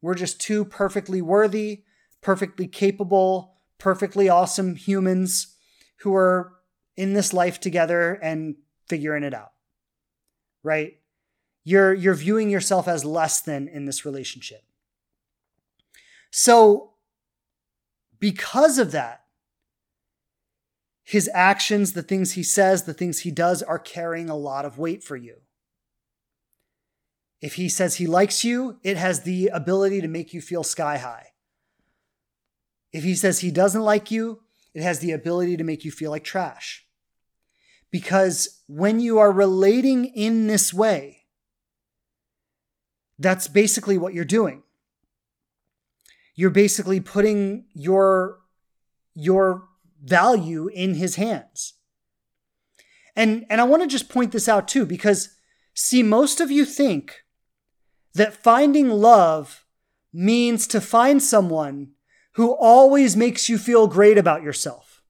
We're just two perfectly worthy, perfectly capable, perfectly awesome humans who are in this life together and figuring it out. Right? You're, you're viewing yourself as less than in this relationship. So, because of that, his actions, the things he says, the things he does are carrying a lot of weight for you. If he says he likes you, it has the ability to make you feel sky high. If he says he doesn't like you, it has the ability to make you feel like trash. Because when you are relating in this way, that's basically what you're doing. You're basically putting your your value in his hands. And and I want to just point this out too because see most of you think that finding love means to find someone who always makes you feel great about yourself.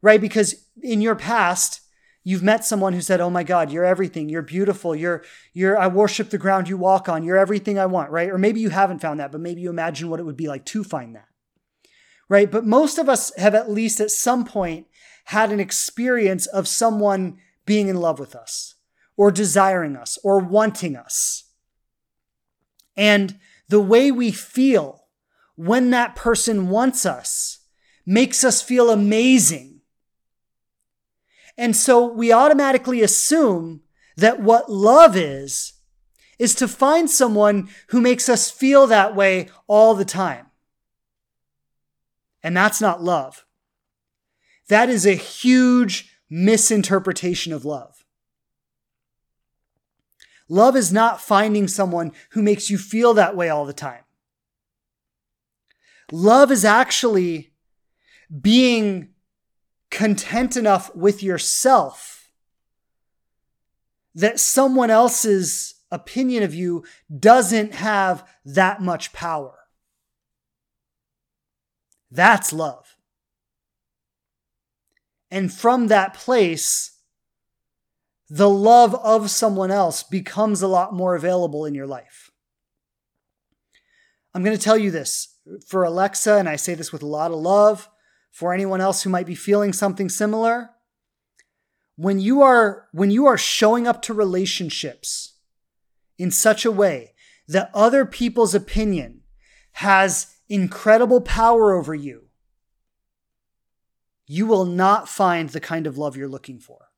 Right? Because in your past, You've met someone who said, "Oh my God, you're everything. You're beautiful. You're you're I worship the ground you walk on. You're everything I want." Right? Or maybe you haven't found that, but maybe you imagine what it would be like to find that. Right? But most of us have at least at some point had an experience of someone being in love with us or desiring us or wanting us. And the way we feel when that person wants us makes us feel amazing and so we automatically assume that what love is, is to find someone who makes us feel that way all the time. And that's not love. That is a huge misinterpretation of love. Love is not finding someone who makes you feel that way all the time. Love is actually being content enough with yourself that someone else's opinion of you doesn't have that much power. That's love. And from that place, the love of someone else becomes a lot more available in your life. I'm going to tell you this for Alexa, and I say this with a lot of love for anyone else who might be feeling something similar when you are when you are showing up to relationships in such a way that other people's opinion has incredible power over you you will not find the kind of love you're looking for.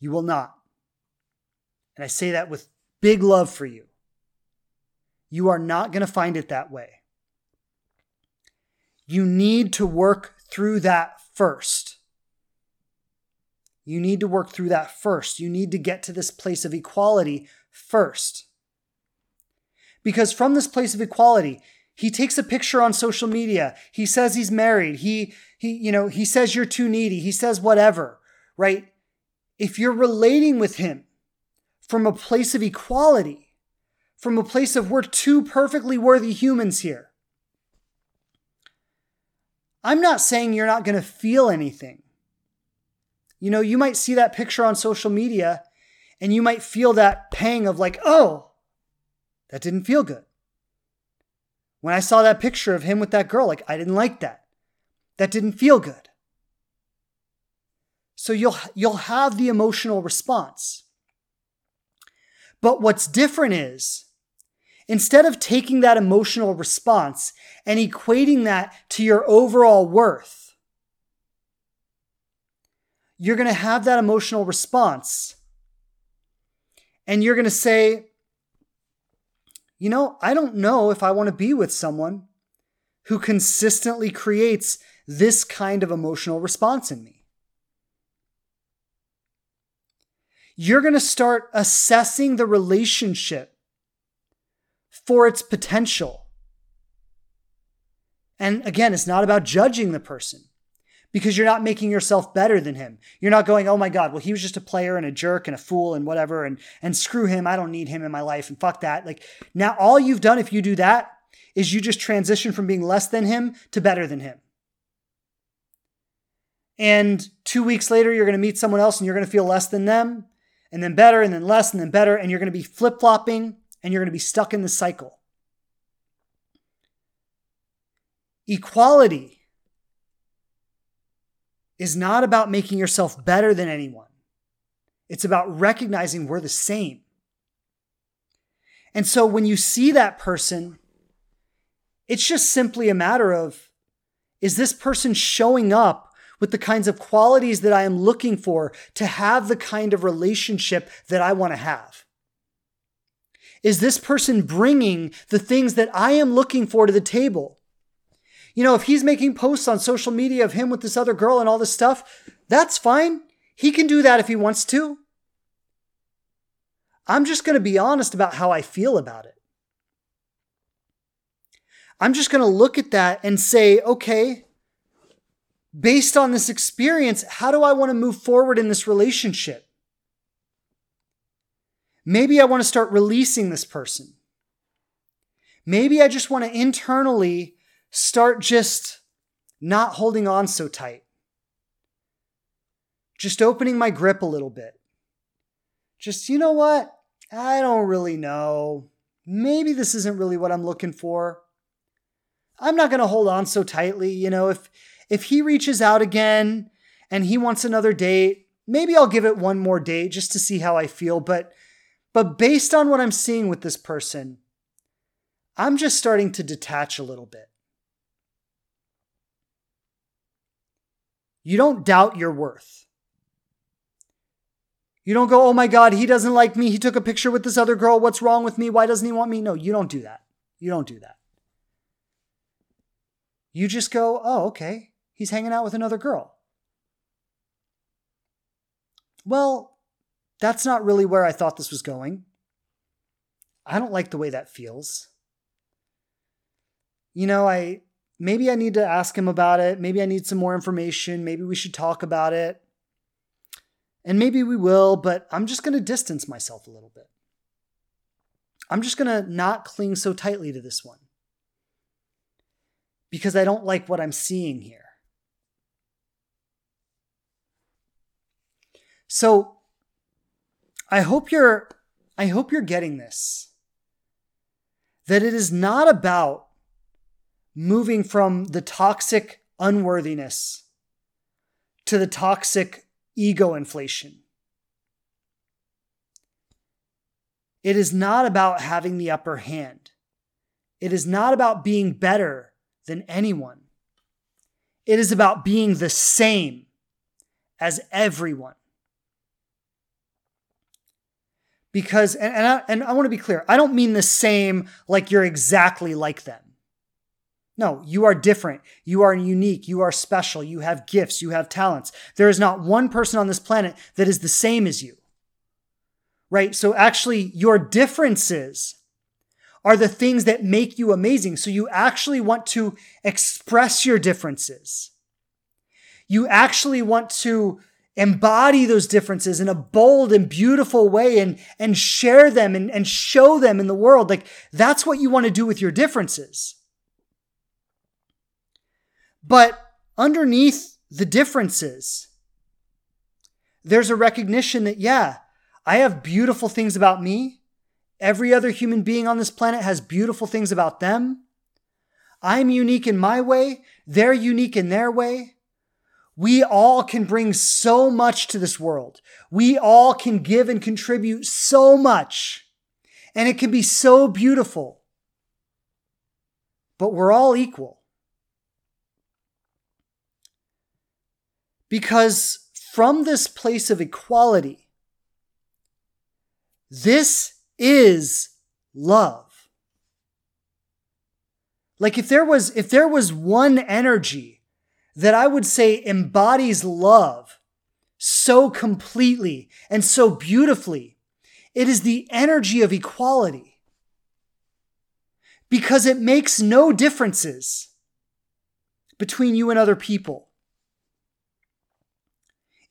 You will not. And I say that with big love for you. You are not going to find it that way. You need to work through that first. You need to work through that first. You need to get to this place of equality first. Because from this place of equality, he takes a picture on social media. He says he's married. He he you know, he says you're too needy. He says whatever, right? If you're relating with him from a place of equality, from a place of we're two perfectly worthy humans here. I'm not saying you're not going to feel anything. You know, you might see that picture on social media and you might feel that pang of like, oh, that didn't feel good. When I saw that picture of him with that girl, like, I didn't like that. That didn't feel good. So you'll, you'll have the emotional response. But what's different is instead of taking that emotional response and equating that to your overall worth, you're going to have that emotional response and you're going to say, you know, I don't know if I want to be with someone who consistently creates this kind of emotional response in me. You're going to start assessing the relationship for its potential. And again, it's not about judging the person because you're not making yourself better than him. You're not going, oh my God, well, he was just a player and a jerk and a fool and whatever, and, and screw him. I don't need him in my life and fuck that. Like now, all you've done if you do that is you just transition from being less than him to better than him. And two weeks later, you're going to meet someone else and you're going to feel less than them, and then better, and then less, and then better, and you're going to be flip flopping and you're going to be stuck in the cycle. Equality is not about making yourself better than anyone. It's about recognizing we're the same. And so when you see that person, it's just simply a matter of is this person showing up with the kinds of qualities that I am looking for to have the kind of relationship that I want to have? Is this person bringing the things that I am looking for to the table? You know, if he's making posts on social media of him with this other girl and all this stuff, that's fine. He can do that if he wants to. I'm just going to be honest about how I feel about it. I'm just going to look at that and say, okay, based on this experience, how do I want to move forward in this relationship? Maybe I want to start releasing this person. Maybe I just want to internally start just not holding on so tight. Just opening my grip a little bit. Just, you know what? I don't really know. Maybe this isn't really what I'm looking for. I'm not going to hold on so tightly, you know, if if he reaches out again and he wants another date, maybe I'll give it one more date just to see how I feel, but but based on what I'm seeing with this person, I'm just starting to detach a little bit. You don't doubt your worth. You don't go, oh my God, he doesn't like me. He took a picture with this other girl. What's wrong with me? Why doesn't he want me? No, you don't do that. You don't do that. You just go, oh, okay, he's hanging out with another girl. Well, that's not really where I thought this was going. I don't like the way that feels. You know, I maybe I need to ask him about it. Maybe I need some more information. Maybe we should talk about it. And maybe we will, but I'm just going to distance myself a little bit. I'm just going to not cling so tightly to this one because I don't like what I'm seeing here. So I hope you're I hope you're getting this. That it is not about moving from the toxic unworthiness to the toxic ego inflation. It is not about having the upper hand. It is not about being better than anyone. It is about being the same as everyone. Because, and, and I, and I want to be clear, I don't mean the same like you're exactly like them. No, you are different. You are unique. You are special. You have gifts. You have talents. There is not one person on this planet that is the same as you. Right? So actually, your differences are the things that make you amazing. So you actually want to express your differences. You actually want to embody those differences in a bold and beautiful way and, and share them and, and show them in the world. Like that's what you want to do with your differences. But underneath the differences, there's a recognition that, yeah, I have beautiful things about me. Every other human being on this planet has beautiful things about them. I'm unique in my way. They're unique in their way. We all can bring so much to this world. We all can give and contribute so much. And it can be so beautiful. But we're all equal. Because from this place of equality, this is love. Like if there was if there was one energy that I would say embodies love so completely and so beautifully, it is the energy of equality. Because it makes no differences between you and other people.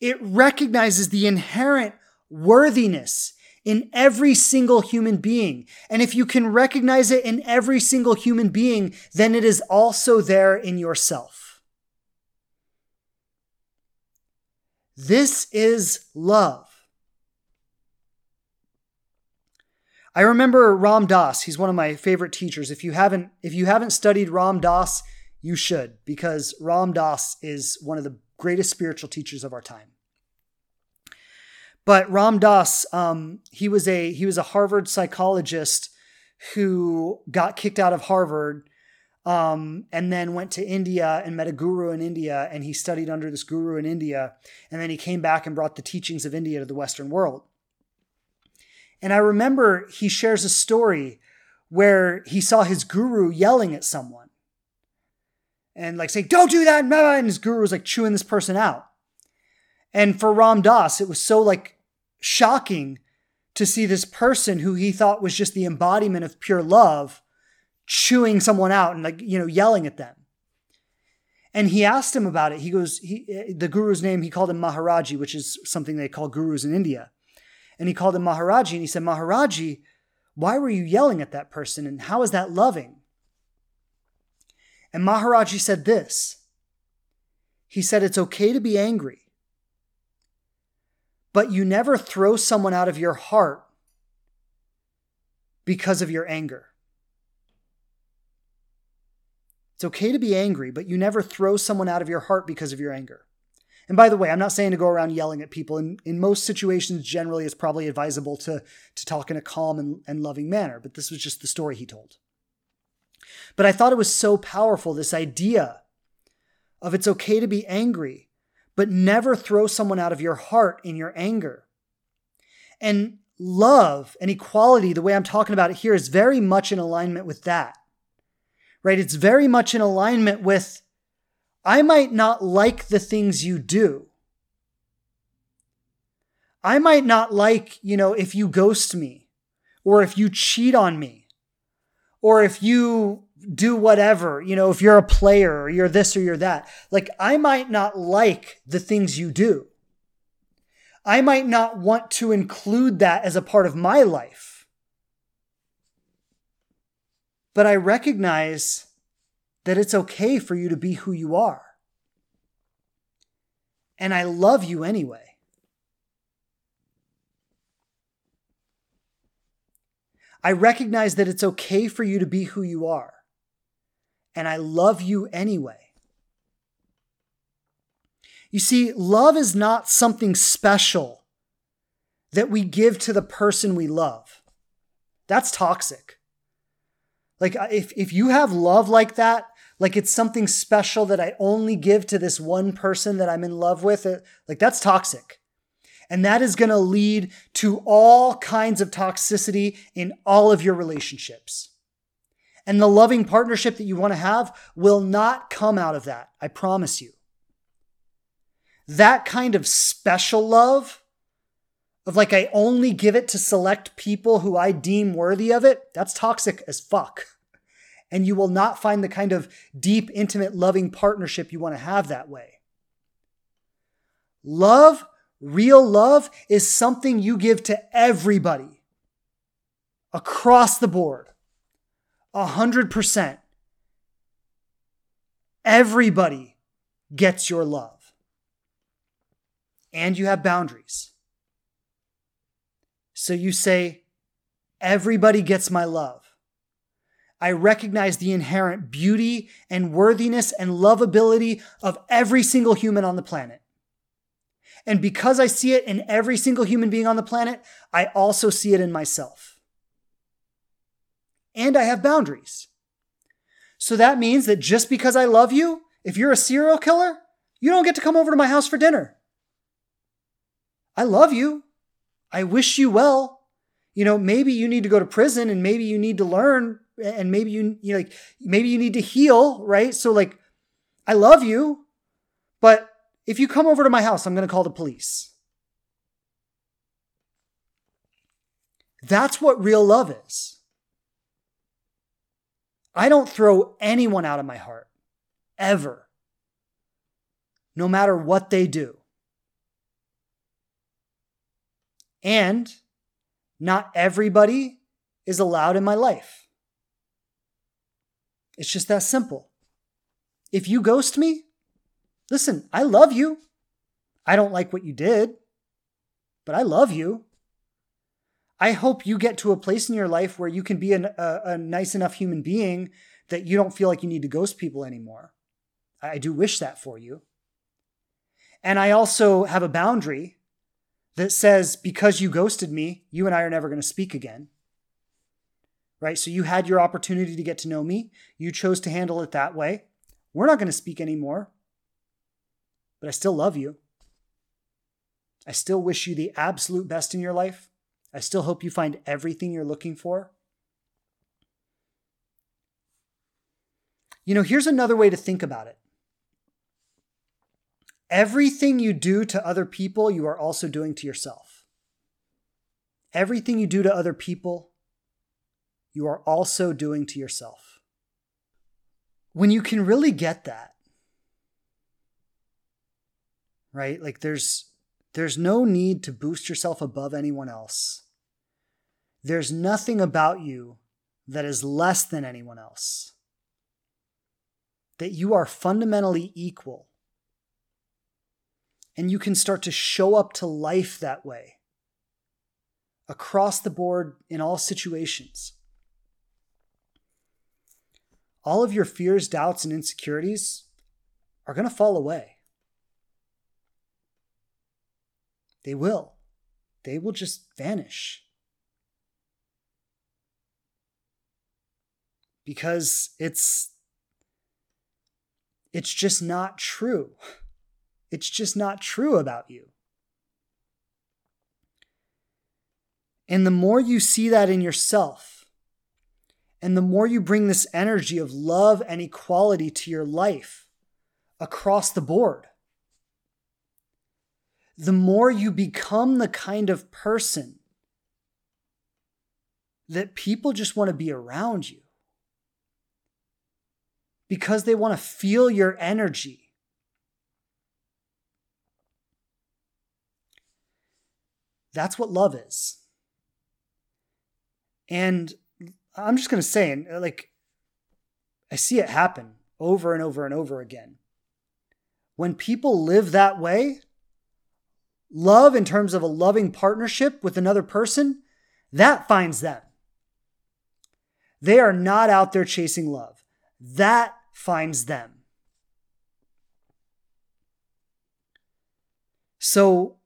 It recognizes the inherent worthiness in every single human being. And if you can recognize it in every single human being, then it is also there in yourself. This is love. I remember Ram Dass. He's one of my favorite teachers. If you haven't, if you haven't studied Ram Dass, you should, because Ram Dass is one of the greatest spiritual teachers of our time. But Ram Dass, um, he was a he was a Harvard psychologist who got kicked out of Harvard um, and then went to India and met a guru in India, and he studied under this guru in India, and then he came back and brought the teachings of India to the Western world. And I remember he shares a story where he saw his guru yelling at someone and like saying, "Don't do that!" And his guru was like chewing this person out. And for Ram Dass, it was so like shocking to see this person who he thought was just the embodiment of pure love chewing someone out and like, you know, yelling at them. And he asked him about it. He goes, he, the guru's name, he called him Maharaji, which is something they call gurus in India. And he called him Maharaji and he said, Maharaji, why were you yelling at that person? And how is that loving? And Maharaji said this. He said, it's okay to be angry but you never throw someone out of your heart because of your anger. It's okay to be angry, but you never throw someone out of your heart because of your anger. And by the way, I'm not saying to go around yelling at people. In, in most situations, generally, it's probably advisable to, to talk in a calm and, and loving manner, but this was just the story he told. But I thought it was so powerful this idea of it's okay to be angry, but never throw someone out of your heart in your anger. And love and equality, the way I'm talking about it here, is very much in alignment with that. Right? It's very much in alignment with I might not like the things you do. I might not like, you know, if you ghost me or if you cheat on me or if you do whatever, you know, if you're a player or you're this or you're that. Like, I might not like the things you do. I might not want to include that as a part of my life. But I recognize that it's okay for you to be who you are. And I love you anyway. I recognize that it's okay for you to be who you are and I love you anyway. You see, love is not something special that we give to the person we love. That's toxic. Like if if you have love like that, like it's something special that I only give to this one person that I'm in love with, like that's toxic. And that is going to lead to all kinds of toxicity in all of your relationships. And the loving partnership that you want to have will not come out of that. I promise you. That kind of special love, of like I only give it to select people who I deem worthy of it, that's toxic as fuck. And you will not find the kind of deep, intimate, loving partnership you want to have that way. Love Real love is something you give to everybody across the board. A hundred percent. Everybody gets your love. And you have boundaries. So you say, everybody gets my love. I recognize the inherent beauty and worthiness and lovability of every single human on the planet. And because I see it in every single human being on the planet, I also see it in myself. And I have boundaries. So that means that just because I love you, if you're a serial killer, you don't get to come over to my house for dinner. I love you. I wish you well. You know, maybe you need to go to prison and maybe you need to learn and maybe you, you know, like maybe you need to heal, right? So like I love you, but if you come over to my house, I'm going to call the police. That's what real love is. I don't throw anyone out of my heart, ever, no matter what they do. And not everybody is allowed in my life. It's just that simple. If you ghost me, Listen, I love you. I don't like what you did, but I love you. I hope you get to a place in your life where you can be an, a, a nice enough human being that you don't feel like you need to ghost people anymore. I do wish that for you. And I also have a boundary that says because you ghosted me, you and I are never going to speak again. Right? So you had your opportunity to get to know me. You chose to handle it that way. We're not going to speak anymore but I still love you. I still wish you the absolute best in your life. I still hope you find everything you're looking for. You know, here's another way to think about it. Everything you do to other people, you are also doing to yourself. Everything you do to other people, you are also doing to yourself. When you can really get that, right? Like there's there's no need to boost yourself above anyone else. There's nothing about you that is less than anyone else. That you are fundamentally equal. And you can start to show up to life that way across the board in all situations. All of your fears, doubts, and insecurities are going to fall away. They will. They will just vanish. Because it's it's just not true. It's just not true about you. And the more you see that in yourself, and the more you bring this energy of love and equality to your life across the board, the more you become the kind of person that people just want to be around you because they want to feel your energy. That's what love is. And I'm just going to say, and uh, like, I see it happen over and over and over again. When people live that way, love in terms of a loving partnership with another person, that finds them. They are not out there chasing love. That finds them. So,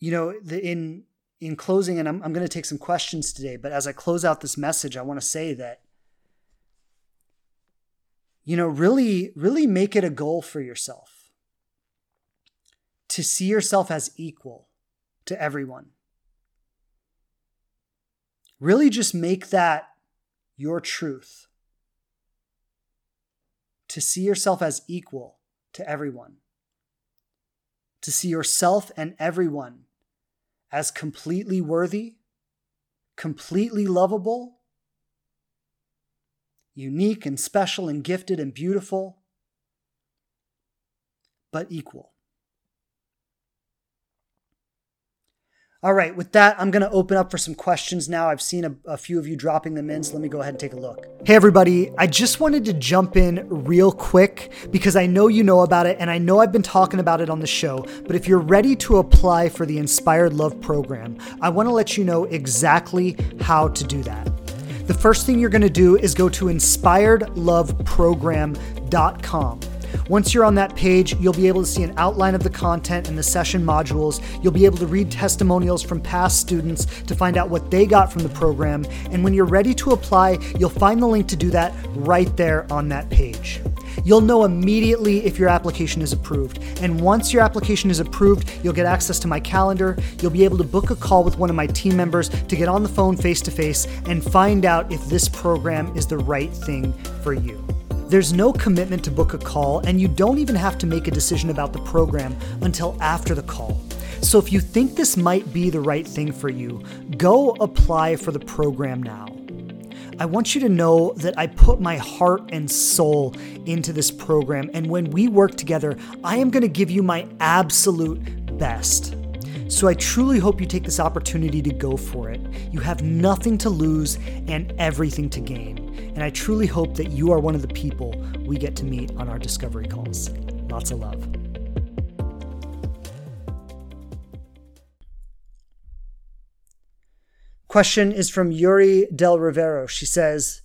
you know, the, in in closing, and I'm, I'm going to take some questions today, but as I close out this message, I want to say that, you know, really, really make it a goal for yourself to see yourself as equal to everyone. Really just make that your truth. To see yourself as equal to everyone. To see yourself and everyone as completely worthy, completely lovable, unique and special and gifted and beautiful, but equal. All right, with that, I'm going to open up for some questions now. I've seen a, a, few of you dropping them in, so let me go ahead and take a look. Hey, everybody, I just wanted to jump in real quick because I know you know about it and I know I've been talking about it on the show. But if you're ready to apply for the Inspired Love program, I want to let you know exactly how to do that. The first thing you're going to do is go to inspiredloveprogram.com. Once you're on that page, you'll be able to see an outline of the content and the session modules. You'll be able to read testimonials from past students to find out what they got from the program. And when you're ready to apply, you'll find the link to do that right there on that page. You'll know immediately if your application is approved. And once your application is approved, you'll get access to my calendar. You'll be able to book a call with one of my team members to get on the phone face to face and find out if this program is the right thing for you. There's no commitment to book a call, and you don't even have to make a decision about the program until after the call. So if you think this might be the right thing for you, go apply for the program now. I want you to know that I put my heart and soul into this program, and when we work together, I am going to give you my absolute best. So I truly hope you take this opportunity to go for it. You have nothing to lose and everything to gain. And I truly hope that you are one of the people we get to meet on our discovery calls. Lots of love. Question is from Yuri Del Rivero. She says,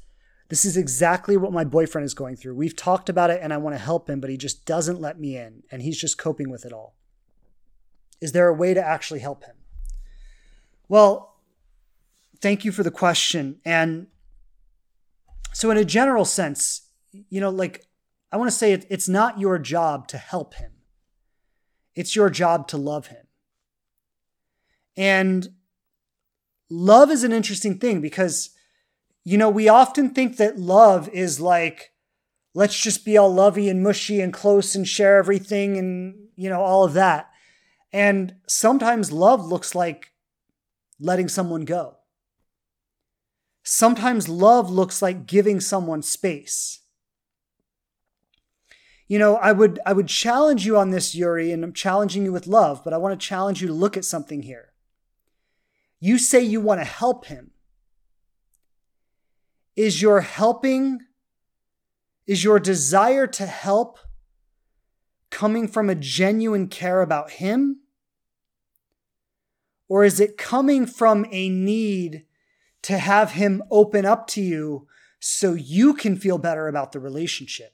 This is exactly what my boyfriend is going through. We've talked about it and I want to help him, but he just doesn't let me in and he's just coping with it all. Is there a way to actually help him? Well, thank you for the question. And so, in a general sense, you know, like I want to say it, it's not your job to help him, it's your job to love him. And love is an interesting thing because, you know, we often think that love is like, let's just be all lovey and mushy and close and share everything and, you know, all of that. And sometimes love looks like letting someone go. Sometimes love looks like giving someone space. You know, I would I would challenge you on this, Yuri, and I'm challenging you with love, but I want to challenge you to look at something here. You say you want to help him. Is your helping, is your desire to help coming from a genuine care about him? Or is it coming from a need to have him open up to you so you can feel better about the relationship?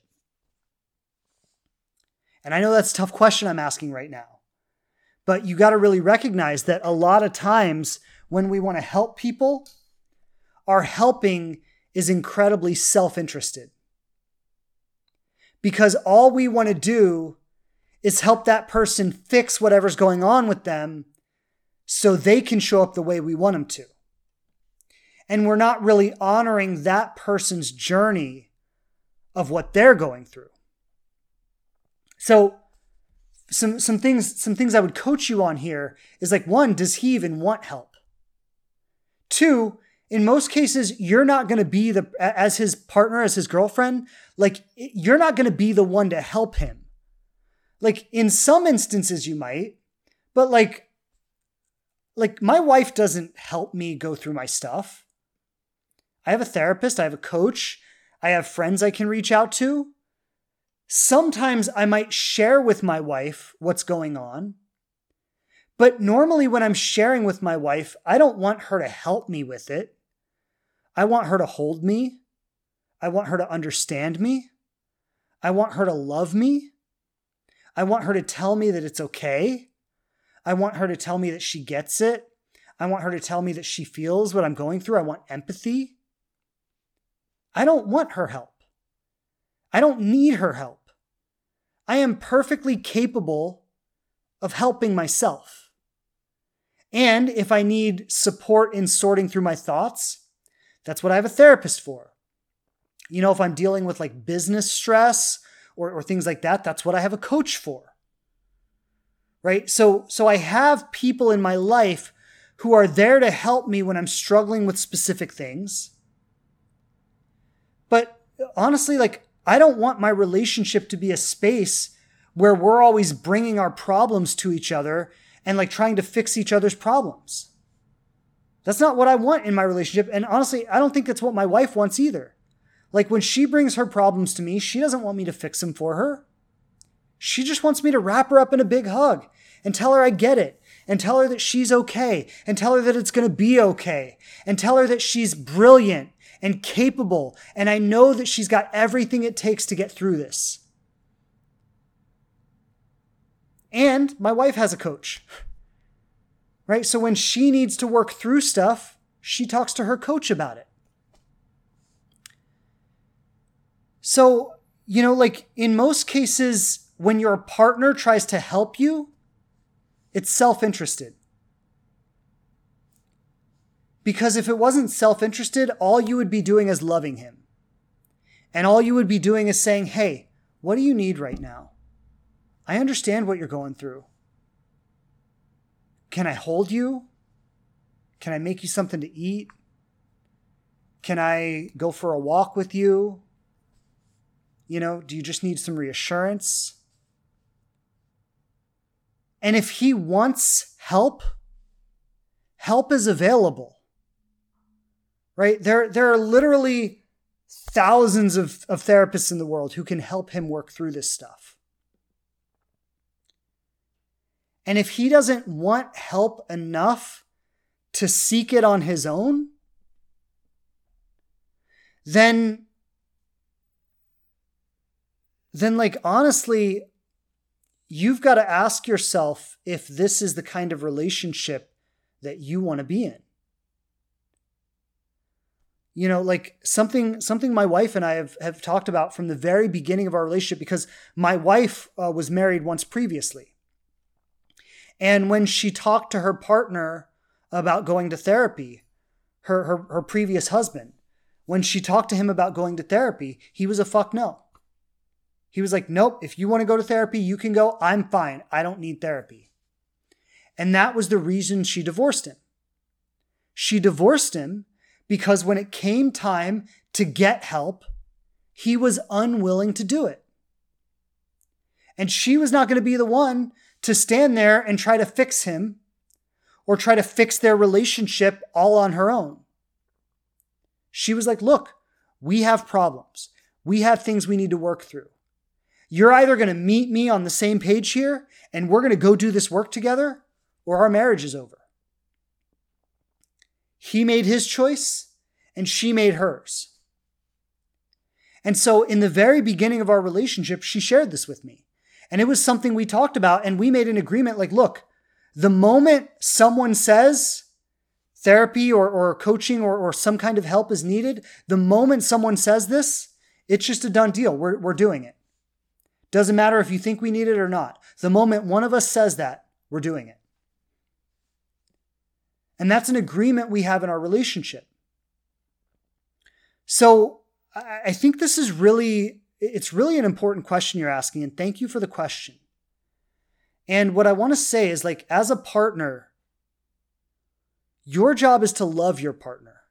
And I know that's a tough question I'm asking right now, but you got to really recognize that a lot of times when we want to help people, our helping is incredibly self interested. Because all we want to do is help that person fix whatever's going on with them so they can show up the way we want them to. And we're not really honoring that person's journey of what they're going through. So some some things some things I would coach you on here is like one, does he even want help? Two, in most cases, you're not going to be the as his partner, as his girlfriend, like you're not going to be the one to help him. Like in some instances you might, but like like my wife doesn't help me go through my stuff. I have a therapist, I have a coach, I have friends I can reach out to. Sometimes I might share with my wife what's going on. But normally, when I'm sharing with my wife, I don't want her to help me with it. I want her to hold me. I want her to understand me. I want her to love me. I want her to tell me that it's okay. I want her to tell me that she gets it. I want her to tell me that she feels what I'm going through. I want empathy. I don't want her help. I don't need her help. I am perfectly capable of helping myself. And if I need support in sorting through my thoughts, that's what I have a therapist for. You know, if I'm dealing with like business stress or, or things like that, that's what I have a coach for. Right? So, so I have people in my life who are there to help me when I'm struggling with specific things. But honestly, like, I don't want my relationship to be a space where we're always bringing our problems to each other and like trying to fix each other's problems. That's not what I want in my relationship. And honestly, I don't think that's what my wife wants either. Like when she brings her problems to me, she doesn't want me to fix them for her. She just wants me to wrap her up in a big hug and tell her I get it and tell her that she's okay and tell her that it's going to be okay and tell her that she's brilliant and capable and I know that she's got everything it takes to get through this. And my wife has a coach. Right? So when she needs to work through stuff, she talks to her coach about it. So, you know, like in most cases, when your partner tries to help you, it's self interested. Because if it wasn't self interested, all you would be doing is loving him. And all you would be doing is saying, Hey, what do you need right now? I understand what you're going through. Can I hold you? Can I make you something to eat? Can I go for a walk with you? You know, do you just need some reassurance? And if he wants help, help is available. Right? There, there are literally thousands of, of therapists in the world who can help him work through this stuff. And if he doesn't want help enough to seek it on his own, then then like honestly you've got to ask yourself if this is the kind of relationship that you want to be in. You know like something something my wife and i have, have talked about from the very beginning of our relationship because my wife uh, was married once previously. And when she talked to her partner about going to therapy her, her, her previous husband when she talked to him about going to therapy he was a fuck no he was like, nope, if you want to go to therapy, you can go. I'm fine. I don't need therapy. And that was the reason she divorced him. She divorced him because when it came time to get help, he was unwilling to do it. And she was not going to be the one to stand there and try to fix him or try to fix their relationship all on her own. She was like, look, we have problems. We have things we need to work through. You're either going to meet me on the same page here and we're going to go do this work together, or our marriage is over. He made his choice and she made hers. And so, in the very beginning of our relationship, she shared this with me. And it was something we talked about, and we made an agreement like, look, the moment someone says therapy or, or coaching or, or some kind of help is needed, the moment someone says this, it's just a done deal. We're, we're doing it. Doesn't matter if you think we need it or not. The moment one of us says that, we're doing it. And that's an agreement we have in our relationship. So I think this is really, it's really an important question you're asking. And thank you for the question. And what I want to say is like, as a partner, your job is to love your partner.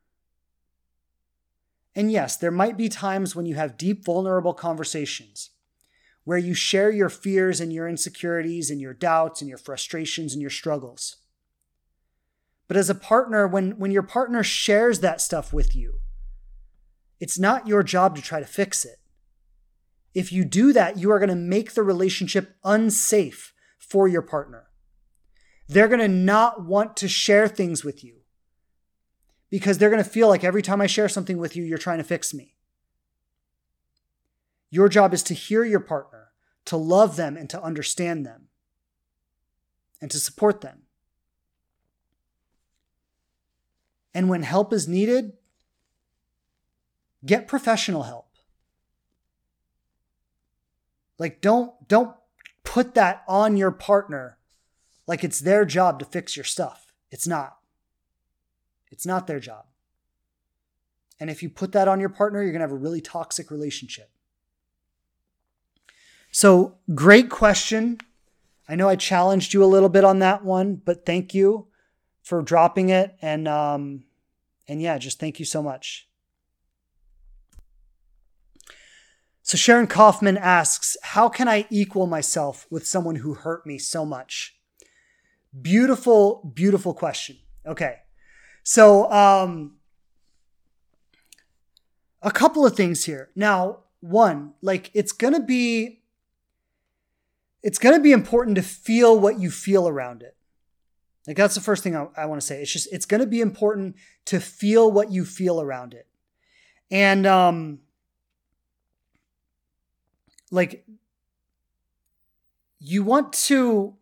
And yes, there might be times when you have deep, vulnerable conversations where you share your fears and your insecurities and your doubts and your frustrations and your struggles. But as a partner, when, when your partner shares that stuff with you, it's not your job to try to fix it. If you do that, you are going to make the relationship unsafe for your partner. They're going to not want to share things with you because they're going to feel like every time I share something with you, you're trying to fix me. Your job is to hear your partner, to love them and to understand them, and to support them. And when help is needed, get professional help. Like don't don't put that on your partner like it's their job to fix your stuff. It's not. It's not their job. And if you put that on your partner, you're going to have a really toxic relationship. So, great question. I know I challenged you a little bit on that one, but thank you for dropping it. And, um, and yeah, just thank you so much. So Sharon Kaufman asks, How can I equal myself with someone who hurt me so much? Beautiful, beautiful question. Okay. So, um, a couple of things here. Now, one, like it's going to be it's going to be important to feel what you feel around it. Like that's the first thing I, I want to say. It's just it's going to be important to feel what you feel around it. And um like you want to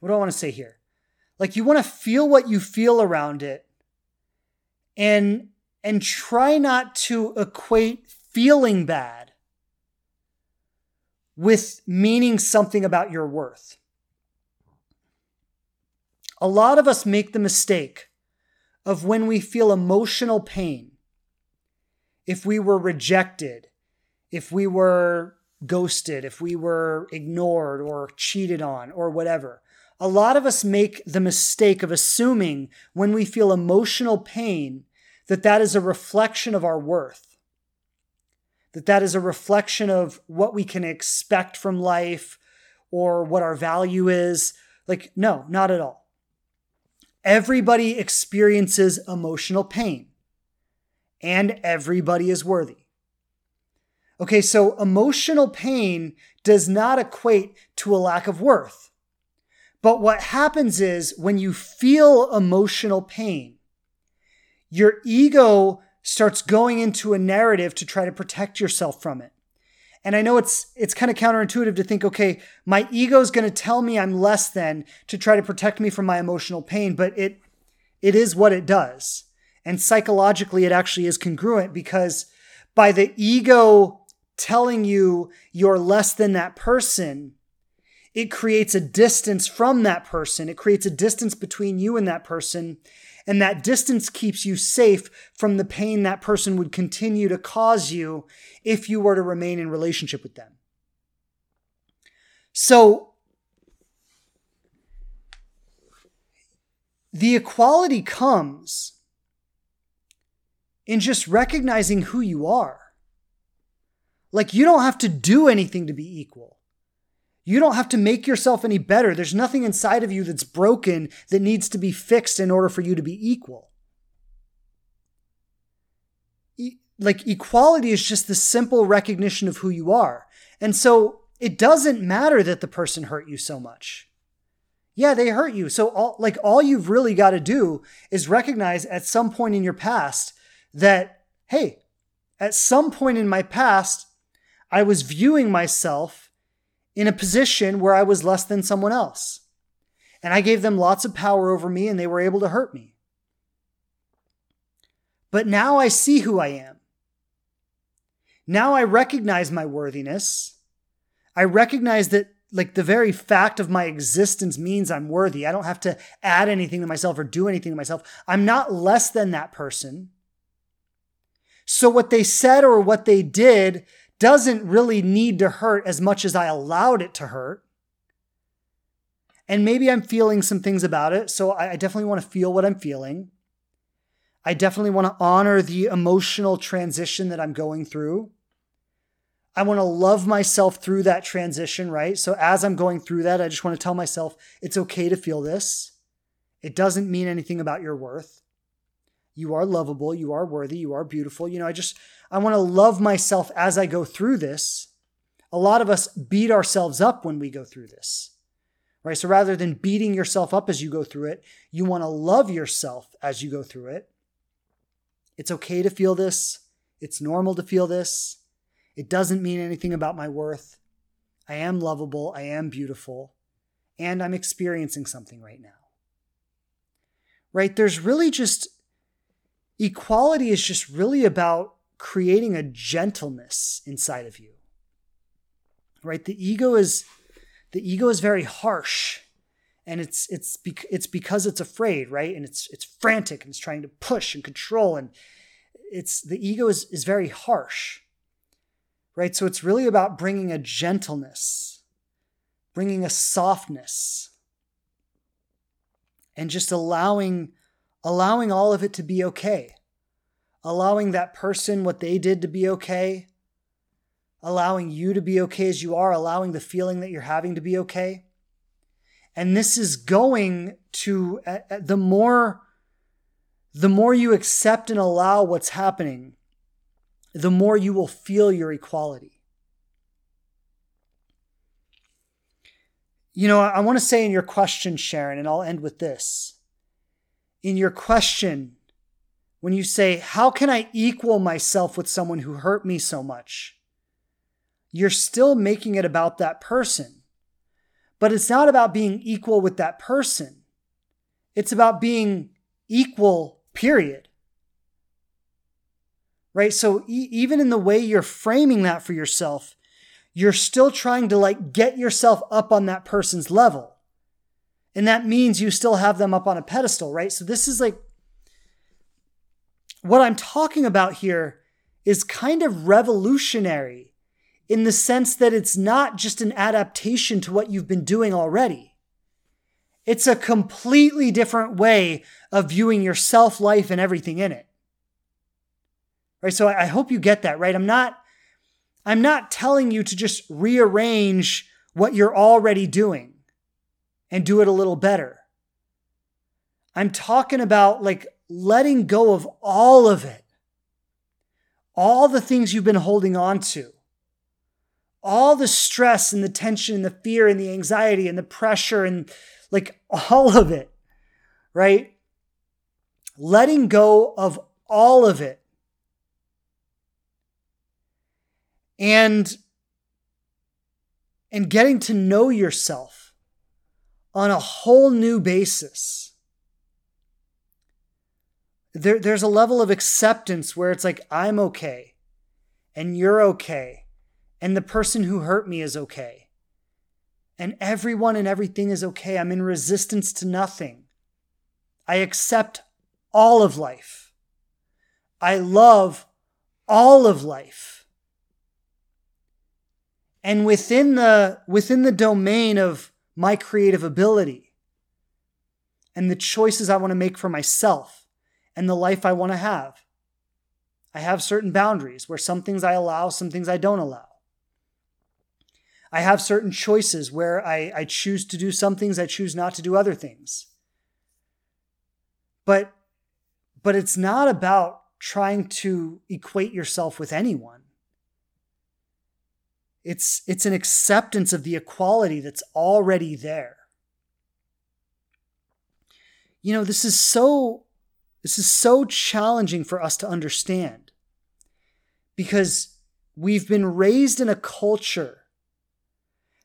what do I want to say here? Like you want to feel what you feel around it and and try not to equate feeling bad with meaning something about your worth. A lot of us make the mistake of when we feel emotional pain, if we were rejected, if we were ghosted, if we were ignored or cheated on or whatever. A lot of us make the mistake of assuming when we feel emotional pain that that is a reflection of our worth. That that is a reflection of what we can expect from life or what our value is. Like, no, not at all. Everybody experiences emotional pain, and everybody is worthy. Okay, so emotional pain does not equate to a lack of worth. But what happens is when you feel emotional pain, your ego starts going into a narrative to try to protect yourself from it. And I know it's it's kind of counterintuitive to think, okay, my ego is going to tell me I'm less than to try to protect me from my emotional pain, but it it is what it does. And psychologically it actually is congruent because by the ego telling you you're less than that person, it creates a distance from that person. It creates a distance between you and that person. And that distance keeps you safe from the pain that person would continue to cause you if you were to remain in relationship with them. So, the equality comes in just recognizing who you are. Like, you don't have to do anything to be equal. You don't have to make yourself any better. There's nothing inside of you that's broken that needs to be fixed in order for you to be equal. E- like equality is just the simple recognition of who you are. And so it doesn't matter that the person hurt you so much. Yeah, they hurt you. So all like all you've really got to do is recognize at some point in your past that hey, at some point in my past I was viewing myself in a position where I was less than someone else. And I gave them lots of power over me and they were able to hurt me. But now I see who I am. Now I recognize my worthiness. I recognize that, like, the very fact of my existence means I'm worthy. I don't have to add anything to myself or do anything to myself. I'm not less than that person. So, what they said or what they did doesn't really need to hurt as much as I allowed it to hurt. And maybe I'm feeling some things about it. So I definitely want to feel what I'm feeling. I definitely want to honor the emotional transition that I'm going through. I want to love myself through that transition, right? So as I'm going through that, I just want to tell myself it's okay to feel this. It doesn't mean anything about your worth. You are lovable, you are worthy, you are beautiful. You know, I just I want to love myself as I go through this. A lot of us beat ourselves up when we go through this. Right? So rather than beating yourself up as you go through it, you want to love yourself as you go through it. It's okay to feel this. It's normal to feel this. It doesn't mean anything about my worth. I am lovable. I am beautiful. And I'm experiencing something right now. right? There's really just equality is just really about creating a gentleness inside of you. Right? The ego is the ego is very harsh and it's it's it's because it's afraid, right? And it's it's frantic and it's trying to push and control and it's the ego is is very harsh. Right? So it's really about bringing a gentleness, bringing a softness and just allowing allowing all of it to be okay. Allowing that person what they did to be okay. Allowing you to be okay as you are, allowing the feeling that you're having to be okay. And this is going to uh, uh, the more the more you accept and allow what's happening, the more you will feel your equality. You know, I want to say in your question, Sharon, and I'll end with this. In your question, when you say, How can I equal myself with someone who hurt me so much? You're still making it about that person. But it's not about being equal with that person, it's about being equal, period. Right? So, e- even in the way you're framing that for yourself, you're still trying to like get yourself up on that person's level. And that means you still have them up on a pedestal, right? So this is like what I'm talking about here is kind of revolutionary in the sense that it's not just an adaptation to what you've been doing already. It's a completely different way of viewing your self life and everything in it. Right? So I hope you get that, right? I'm not I'm not telling you to just rearrange what you're already doing and do it a little better. I'm talking about like letting go of all of it, all the things you've been holding on to, all the stress and the tension and the fear and the anxiety and the pressure and like all of it, right? Letting go of all of it and and getting to know yourself on a whole new basis. There, there's a level of acceptance where it's like, I'm okay, and you're okay, and the person who hurt me is okay, and everyone and everything is okay. I'm in resistance to nothing. I accept all of life. I love all of life and within the within the domain of my creative ability and the choices I want to make for myself and the life I want to have. I have certain boundaries where some things I allow, some things I don't allow. I have certain choices where I, I choose to do some things, I choose not to do other things. But but it's not about trying to equate yourself with anyone. It's, it's an acceptance of the equality that's already there. You know, this is so this is so challenging for us to understand because we've been raised in a culture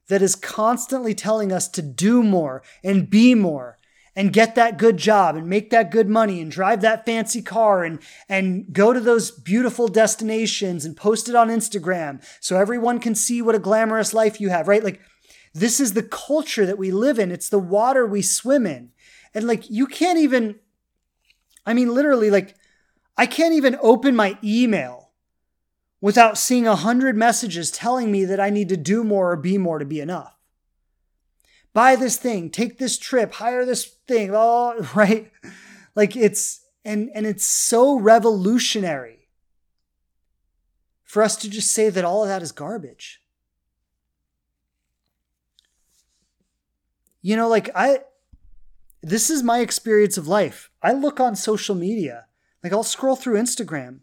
that is constantly telling us to do more and be more and get that good job and make that good money and drive that fancy car and and go to those beautiful destinations and post it on Instagram so everyone can see what a glamorous life you have, right? Like this is the culture that we live in. It's the water we swim in. And like you can't even I mean literally like I can't even open my email without seeing a hundred messages telling me that I need to do more or be more to be enough buy this thing, take this trip, hire this thing, all right? Like it's and and it's so revolutionary for us to just say that all of that is garbage. You know, like I this is my experience of life. I look on social media, like I'll scroll through Instagram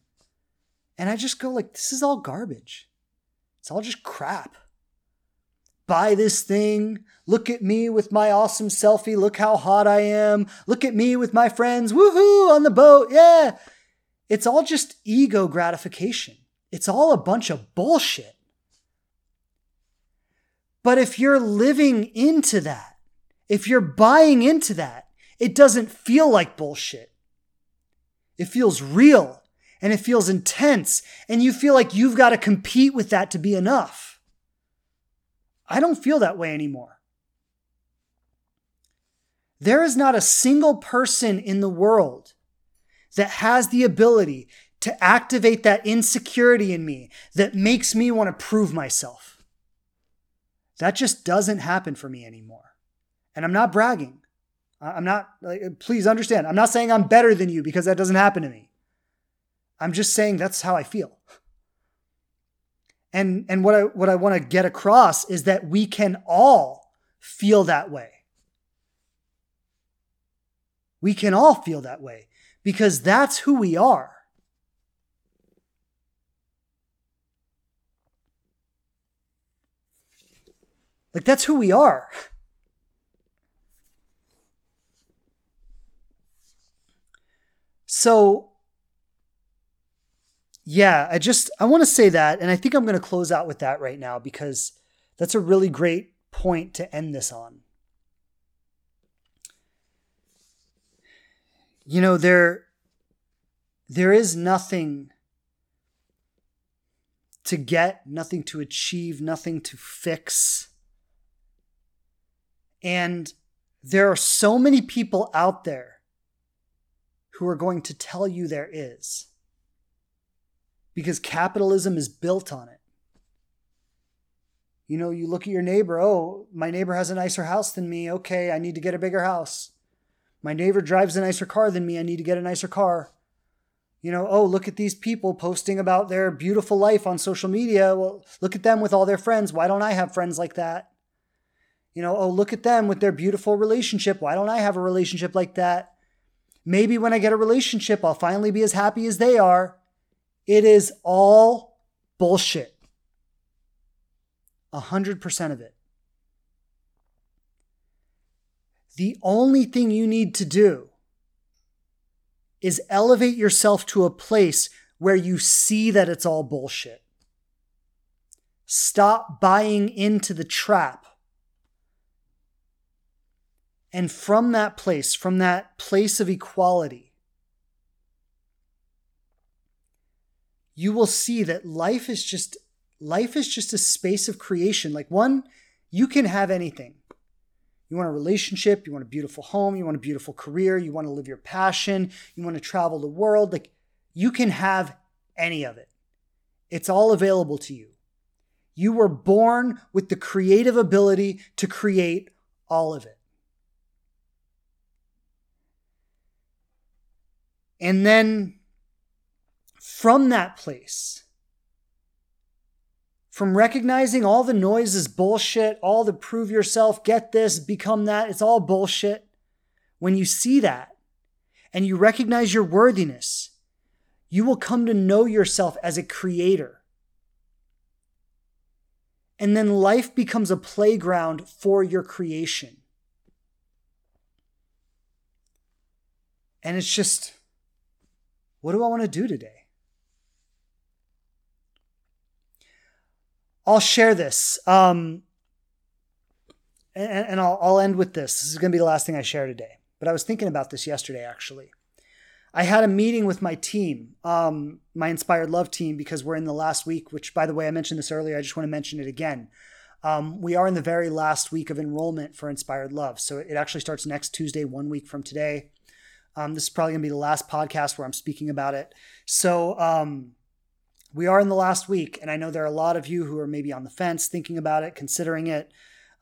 and I just go like this is all garbage. It's all just crap buy this thing. Look at me with my awesome selfie. Look how hot I am. Look at me with my friends. Woohoo on the boat. Yeah. It's all just ego gratification. It's all a bunch of bullshit. But if you're living into that, if you're buying into that, it doesn't feel like bullshit. It feels real and it feels intense, and you feel like you've got to compete with that to be enough. I don't feel that way anymore. There is not a single person in the world that has the ability to activate that insecurity in me that makes me want to prove myself. That just doesn't happen for me anymore. And I'm not bragging. I'm not, like, please understand, I'm not saying I'm better than you because that doesn't happen to me. I'm just saying that's how I feel. And, and what I, what I want to get across is that we can all feel that way. We can all feel that way because that's who we are. Like, that's who we are. So, yeah, I just I want to say that and I think I'm going to close out with that right now because that's a really great point to end this on. You know, there there is nothing to get, nothing to achieve, nothing to fix. And there are so many people out there who are going to tell you there is. Because capitalism is built on it. You know, you look at your neighbor, oh, my neighbor has a nicer house than me. Okay, I need to get a bigger house. My neighbor drives a nicer car than me. I need to get a nicer car. You know, oh, look at these people posting about their beautiful life on social media. Well, look at them with all their friends. Why don't I have friends like that? You know, oh, look at them with their beautiful relationship. Why don't I have a relationship like that? Maybe when I get a relationship, I'll finally be as happy as they are. It is all bullshit. A hundred percent of it. The only thing you need to do is elevate yourself to a place where you see that it's all bullshit. Stop buying into the trap and from that place, from that place of equality, you will see that life is just life is just a space of creation. Like one, you can have anything. You want a relationship, you want a beautiful home, you want a beautiful career, you want to live your passion, you want to travel the world. Like you can have any of it. It's all available to you. You were born with the creative ability to create all of it. And then from that place, from recognizing all the noise is bullshit, all the prove yourself, get this, become that, it's all bullshit. When you see that and you recognize your worthiness, you will come to know yourself as a creator. And then life becomes a playground for your creation. And it's just, what do I want to do today? I'll share this. Um, and, and I'll, I'll end with this. This is going to be the last thing I share today. But I was thinking about this yesterday, actually. I had a meeting with my team, um, my Inspired Love team, because we're in the last week, which, by the way, I mentioned this earlier. I just want to mention it again. Um, we are in the very last week of enrollment for Inspired Love. So it actually starts next Tuesday, one week from today. Um, this is probably going to be the last podcast where I'm speaking about it. So um, we are in the last week, and I know there are a lot of you who are maybe on the fence, thinking about it, considering it.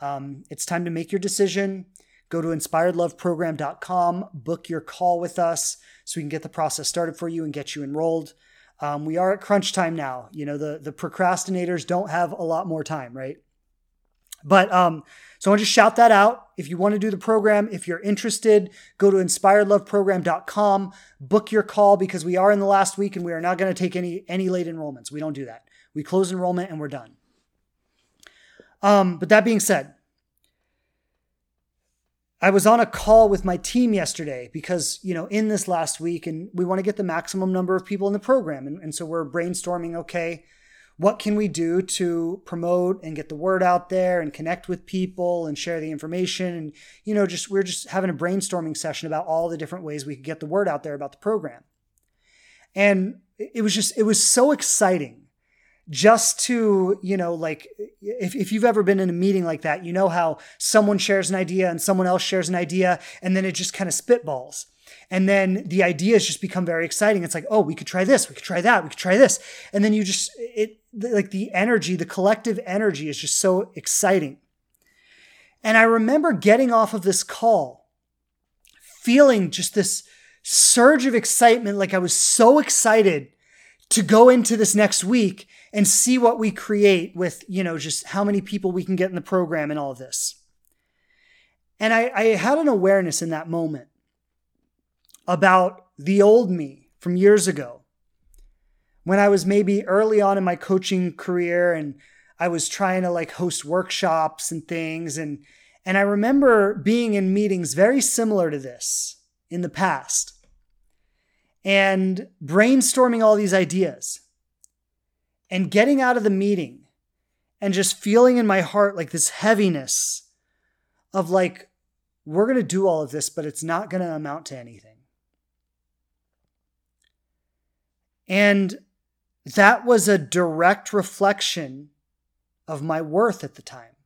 Um, it's time to make your decision. Go to inspiredloveprogram.com, book your call with us so we can get the process started for you and get you enrolled. Um, we are at crunch time now. You know, the, the procrastinators don't have a lot more time, right? But um, so I want to just shout that out. If you want to do the program, if you're interested, go to inspiredloveprogram.com, book your call because we are in the last week and we are not going to take any any late enrollments. We don't do that. We close enrollment and we're done. Um, but that being said, I was on a call with my team yesterday because, you know, in this last week, and we want to get the maximum number of people in the program. And, and so we're brainstorming okay, what can we do to promote and get the word out there and connect with people and share the information? And you know just we're just having a brainstorming session about all the different ways we could get the word out there about the program. And it was just it was so exciting just to you know like if, if you've ever been in a meeting like that you know how someone shares an idea and someone else shares an idea and then it just kind of spitballs and then the ideas just become very exciting. It's like oh we could try this we could try that we could try this. And then you just it like the energy the collective energy is just so exciting. And i remember getting off of this call feeling just this surge of excitement like i was so excited to go into this next week and see what we create with, you know, just how many people we can get in the program and all of this. And I, I had an awareness in that moment about the old me from years ago when I was maybe early on in my coaching career and I was trying to like host workshops and things and and I remember being in meetings very similar to this in the past and brainstorming all these ideas and getting out of the meeting and just feeling in my heart like this heaviness of like, we're going to do all of this, but it's not going to amount to anything. And that was a direct reflection of my worth at the time,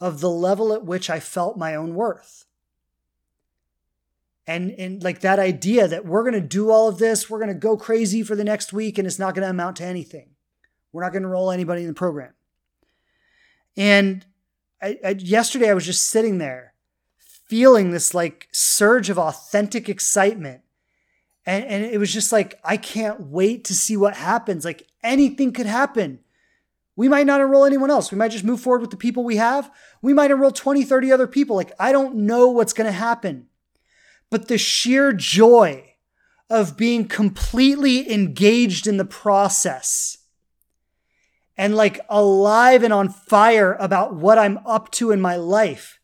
of the level at which I felt my own worth. And and like that idea that we're going to do all of this we're going to go crazy for the next week and it's not going to amount to anything. We're not going to enroll anybody in the program. And I, I, yesterday i was just sitting there feeling this like surge of authentic excitement and, and it was just like i can't wait to see what happens like anything could happen we might not enroll anyone else. We might just move forward with the people we have. We might enroll 20, 30 other people. Like, I don't know what's going to happen but the sheer joy of being completely engaged in the process and like alive and on fire about what I'm up to in my life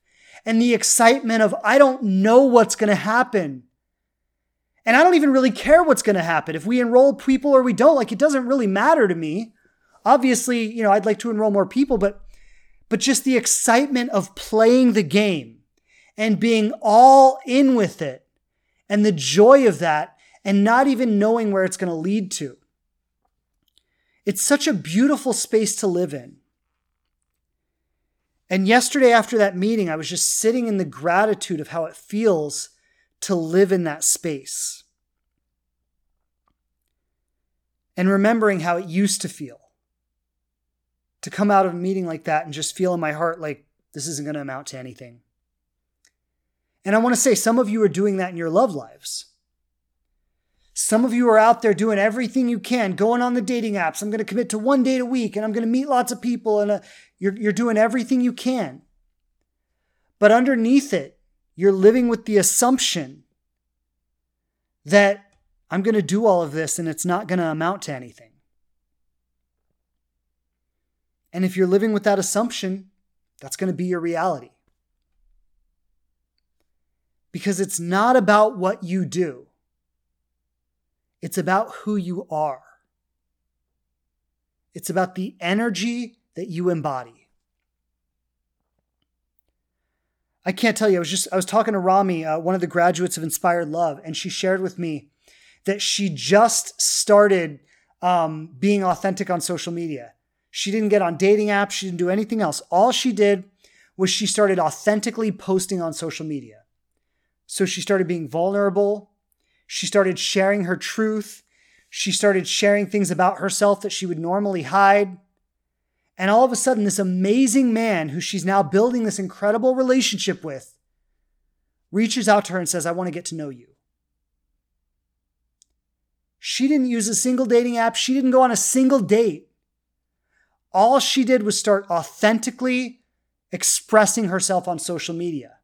and the excitement of I don't know what's going to happen. And I don't even really care what's going to happen. If we enroll people or we don't, like it doesn't really matter to me. Obviously, you know, I'd like to enroll more people, but but just the excitement of playing the game and being all in with it and the joy of that and not even knowing where it's going to lead to. It's such a beautiful space to live in. And yesterday, after that meeting, I was just sitting in the gratitude of how it feels to live in that space. And remembering how it used to feel to come out of a meeting like that and just feel in my heart like this isn't going to amount to anything. And I want to say some of you are doing that in your love lives. Some of you are out there doing everything you can, going on the dating apps. I'm going to commit to one date a week and I'm going to meet lots of people and uh, you're, you're doing everything you can. But underneath it, you're living with the assumption that I'm going to do all of this and it's not going to amount to anything. And if you're living with that assumption, that's going to be your reality because it's not about what you do, it's about who you are. It's about the energy that you embody. I can't tell you. I was just I was talking to Rami, uh, one of the graduates of Inspired Love, and she shared with me that she just started um, being authentic on social media. She didn't get on dating apps. She didn't do anything else. All she did was she started authentically posting on social media. So she started being vulnerable. She started sharing her truth. She started sharing things about herself that she would normally hide. And all of a sudden, this amazing man who she's now building this incredible relationship with reaches out to her and says, I want to get to know you. She didn't use a single dating app. She didn't go on a single date. All she did was start authentically expressing herself on social media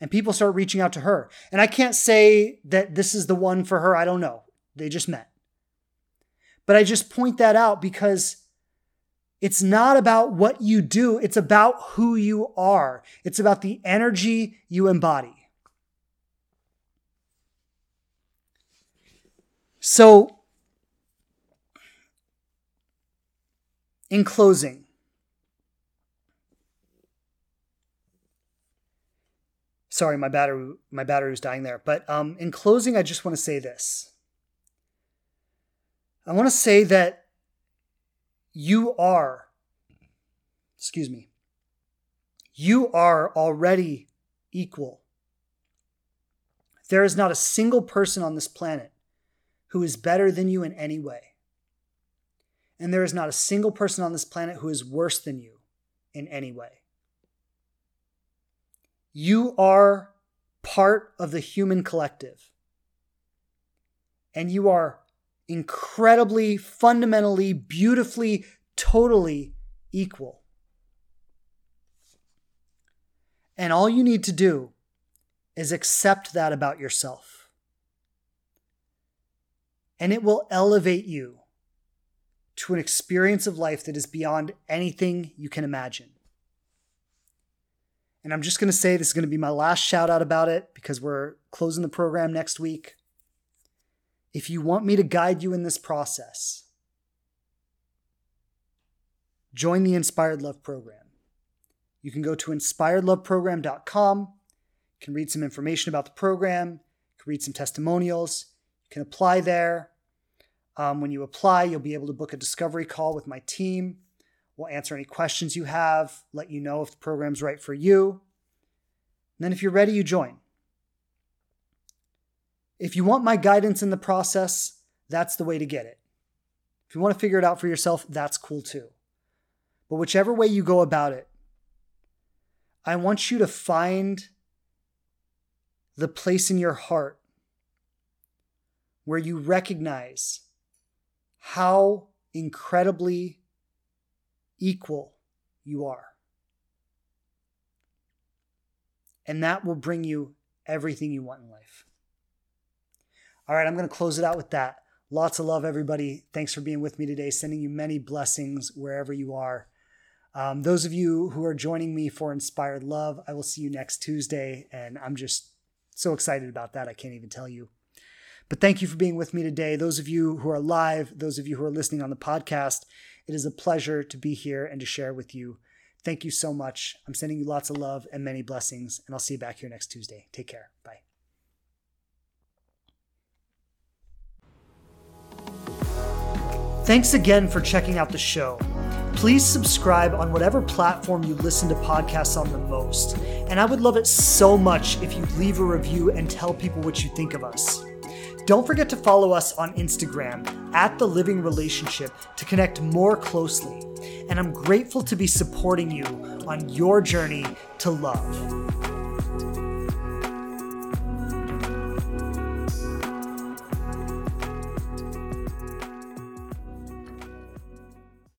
and people start reaching out to her. And I can't say that this is the one for her. I don't know. They just met. But I just point that out because it's not about what you do, it's about who you are, it's about the energy you embody. So, in closing, sorry, my battery my battery was dying there. But um, in closing, I just want to say this. I want to say that you are, excuse me, you are already equal. There is not a single person on this planet who is better than you in any way. And there is not a single person on this planet who is worse than you in any way. You are part of the human collective. And you are incredibly, fundamentally, beautifully, totally equal. And all you need to do is accept that about yourself. And it will elevate you to an experience of life that is beyond anything you can imagine. And I'm just going to say this is going to be my last shout out about it because we're closing the program next week. If you want me to guide you in this process, join the Inspired Love Program. You can go to inspiredloveprogram.com. You can read some information about the program. You can read some testimonials. You can apply there. Um, when you apply, you'll be able to book a discovery call with my team. We'll answer any questions you have, let you know if the program's right for you. And then, if you're ready, you join. If you want my guidance in the process, that's the way to get it. If you want to figure it out for yourself, that's cool too. But whichever way you go about it, I want you to find the place in your heart where you recognize how incredibly equal you are. And that will bring you everything you want in life. All right, I'm going to close it out with that. Lots of love, everybody. Thanks for being with me today. Sending you many blessings wherever you are. Um, those of you who are joining me for Inspired Love, I will see you next Tuesday. And I'm just so excited about that. I can't even tell you. But thank you for being with me today. Those of you who are live, those of you who are listening on the podcast, it is a pleasure to be here and to share with you. Thank you so much. I'm sending you lots of love and many blessings, and I'll see you back here next Tuesday. Take care. Bye. Thanks again for checking out the show. Please subscribe on whatever platform you listen to podcasts on the most. And I would love it so much if you leave a review and tell people what you think of us. Don't forget to follow us on Instagram at The Living Relationship to connect more closely. And I'm grateful to be supporting you on your journey to love.